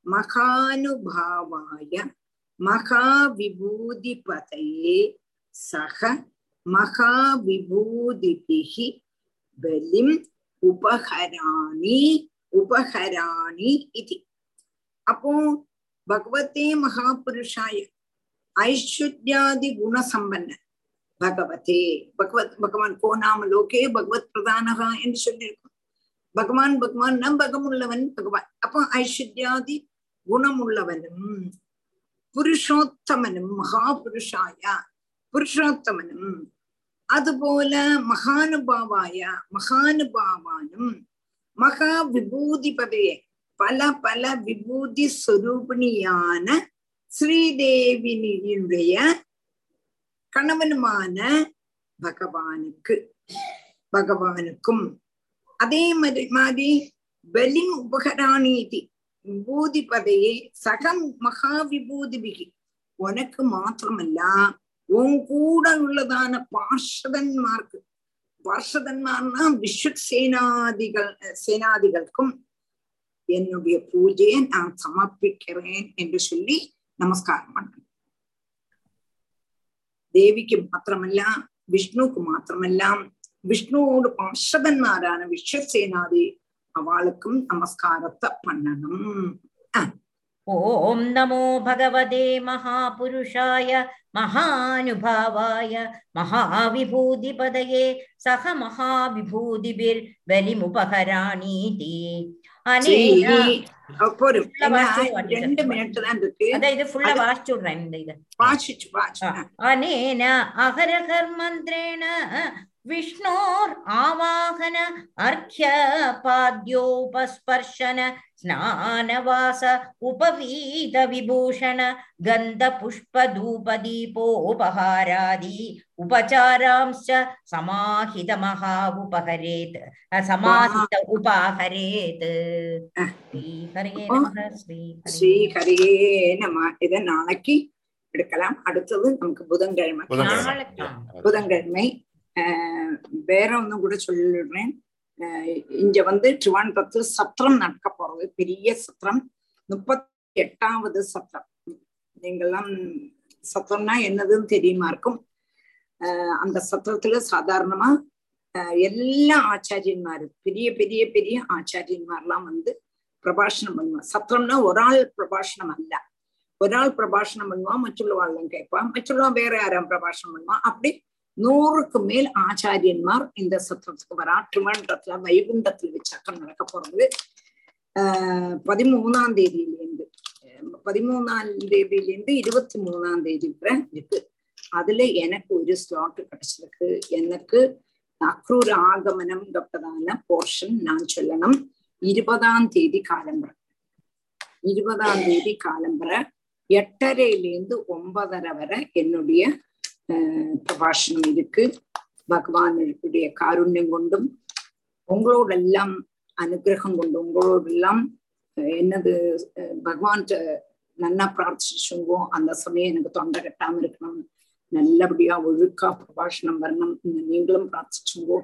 महानुभावाय, महाविभूतिपतये சக மகாவிபூதிபிகி பலிம் உபகராணி உபகராணி இது அப்போ பகவத்தே மகாபுருஷாய ஐஸ்வர்யாதி குணசம்பன்ன பகவதே பகவத் பகவான் கோ நாம லோகே பகவத் பிரதானகா என்று சொல்லியிருக்கோம். பகவான் பகவான் நம் பகமுள்ளவன் பகவான் அப்போ ஐஸ்வர்யாதி குணமுள்ளவனும் புருஷோத்தமனும் மகாபுருஷாய പുരുഷോത്തമനും അതുപോലെ മഹാനുഭാവായ മഹാനുഭാവാനും മഹാവിഭൂതിപതിയെ പല പല വിഭൂതി സ്വരൂപിണിയാണ് ஸ்ரீதேவியினுடைய கணவனுமான பகவானுக்கு பகவானுக்கும். அதே மாதிரி மாதிரி பலிம் உபகராணீதி விபூதி பதையே சகம் மகா விபூதிபிகி உனக்கு மாத்திரமல்ல உன் கூட உள்ளதான பார்ஷதன்மார்க்கு பார்ஷதன்மார்னா விஸ்வத் சேனாதிகள் சேனாதிகளுக்கும் என்னுடைய பூஜையை நான் சமர்ப்பிக்கிறேன் என்று சொல்லி நமஸ்காரம் பண்ணணும் ദേവിക്ക് മാത്രമല്ല വിഷ്ണുക്ക് മാത്രമല്ല വിഷ്ണുവോട് പാർഷദന്മാരാണ് വിശ്വസേനാദി അവൾക്കും നമസ്കാരത്തെ പണ്ണണം ॐ नमो भगवते महापुरुषाय महानुभावाय महाविभूतिपदये सह महाविभूतिभिर्बलिमुपहराणीति அனேன அகரகர்மந்திரேண विष्णोर् आवाहन अर्घ्यपाद्योपस्पर्शन स्नानवास उपवीतविभूषण गन्धपुष्पधूपदीपोपहारादि उपचारांश्च समाहितमः उपहरेत् समाहित उपाहरेत् श्रीहरिये नमः श्रीहरिये नमः इद நாளைக்கு எடுக்கலாம் அடுத்தது நமக்கு புதன்கிழமை புதன்கிழமை வேற ஒன்னும் கூட சொல்லிடுறேன். இங்க வந்து திருவான்பத்து சத்திரம் நடக்க போறது பெரிய சத்திரம். முப்பத்தி எட்டாவது சத்திரம். நீங்கெல்லாம் சத்திரம்னா என்னதுன்னு தெரியுமா இருக்கும்? அந்த சத்திரத்துல சாதாரணமா எல்லா ஆச்சாரியன்மாரு பெரிய பெரிய பெரிய ஆச்சாரியன்மார்லாம் வந்து பிரபாஷணம் பண்ணுவா சத்திரம்னா ஒரு ஆள் பிரபாஷணம் அல்ல. ஒரு ஆள் பிரபாஷணம் பண்ணுவான் மറ്റുள்ளவாள்லாம் கேட்பான் மറ്റുள்ளவன் வேற யாரும் பிரபாஷணம் பண்ணுவான். அப்படி நூறுக்கு மேல் ஆச்சாரியன்மார் இந்த சத்திரத்துக்கு வரா திருவண்டத்துல வைகுண்டத்தில் வச்சாக்கம் நடக்க போறது. பதிமூணாம் தேதியிலேருந்து பதிமூணாம் தேதியிலேருந்து இருபத்தி மூணாம் தேதி வரை இருக்கு. அதுல எனக்கு ஒரு ஸ்லாட் கிடைச்சிருக்கு. எனக்கு அக்ரூர் ஆகமனம் கப்பதான போர்ஷன் நான் சொல்லணும். இருபதாம் தேதி காலம்பரை. இருபதாம் தேதி காலம்பரை. எட்டரையிலேருந்து ஒன்பதரை வரை என்னுடைய பிரபாஷனம் இருக்கு. பகவானுடைய காருண்யம் கொண்டும் உங்களோடெல்லாம் அனுகிரகம் கொண்டு உங்களோடெல்லாம் என்னது பகவான் நல்லா பிரார்த்திச்சுங்கோ அந்த சமயம் எனக்கு தொண்டை கட்டாம இருக்கணும். நல்லபடியா ஒழுக்கா பிரபாஷணம் வரணும். நீங்களும் பிரார்த்திச்சுங்கோ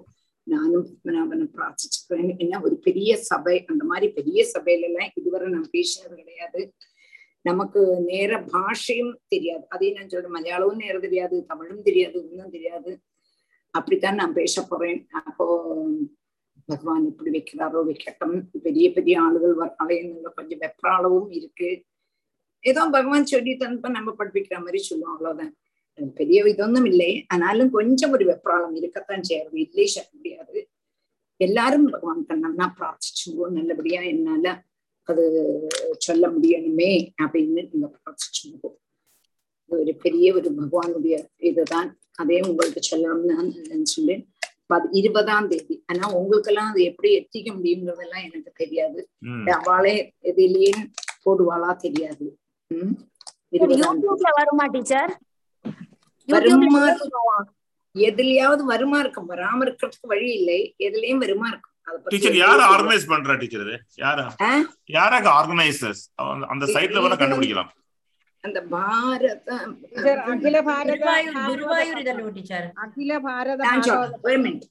நானும் பத்மநாபனை பிரார்த்திச்சுக்கிறேன். என்ன ஒரு பெரிய சபை அந்த மாதிரி பெரிய சபையில எல்லாம் இதுவரை நான் பேசினது கிடையாது. நமக்கு நேர பாஷையும் தெரியாது. அதே நான் சொல்றேன் மலையாளமும் நேர தெரியாது தமிழும் தெரியாது ஒன்றும் தெரியாது. அப்படித்தான் நான் பேச போறேன். அப்போ பகவான் இப்படி வைக்கிறாரோ வைக்கட்டும். பெரிய பெரிய ஆளுகள் வராளேன்னு கொஞ்சம் வெப்ராளவும் இருக்கு. ஏதோ பகவான் சொல்லி தந்தப்ப நம்ம படிப்பிக்கிற மாதிரி சொல்லுவோம் அவ்வளவுதான். பெரிய இதொன்னும் இல்லை. ஆனாலும் கொஞ்சம் ஒரு வெப்ராளம் இருக்கத்தான் செய்யறது இல்லை சொல்ல முடியாது. எல்லாரும் பகவான் கண்ணன்னா பிரார்த்திச்சுங்கோ நல்லபடியா என்னால அது சொல்ல முடியணுமே அப்படின்னு நீங்க பிரார்த்திச்சுங்கோ இது ஒரு பெரிய ஒரு பகவானுடைய இதுதான். அதே உங்களுக்கு சொல்லணும்னு பத்- இருபதாம் தேதி. ஆனா உங்களுக்கெல்லாம் அது எப்படி எத்திக்க முடியுங்கிறதெல்லாம் எனக்கு தெரியாது. அவளே எதிலேயே போடுவாளா தெரியாது. உம் வருமா டீச்சர்? வருமா? எதுலயாவது வருமா இருக்கும். வராம இருக்கிறதுக்கு வழி இல்லை. எதுலயும் வருமா இருக்கும். டீச்சர் யார ஆர்கனைஸ் பண்றா டீச்சர் இது? யாரா? யாராக ஆர்கனைசர்ஸ் அந்த சைட்ல வர கண்டுபிடிக்கலாம். அந்த பாரத அகில பாரத குருவாயூர் இதல்லோ டீச்சர் அகில பாரத ஒரு மினிட்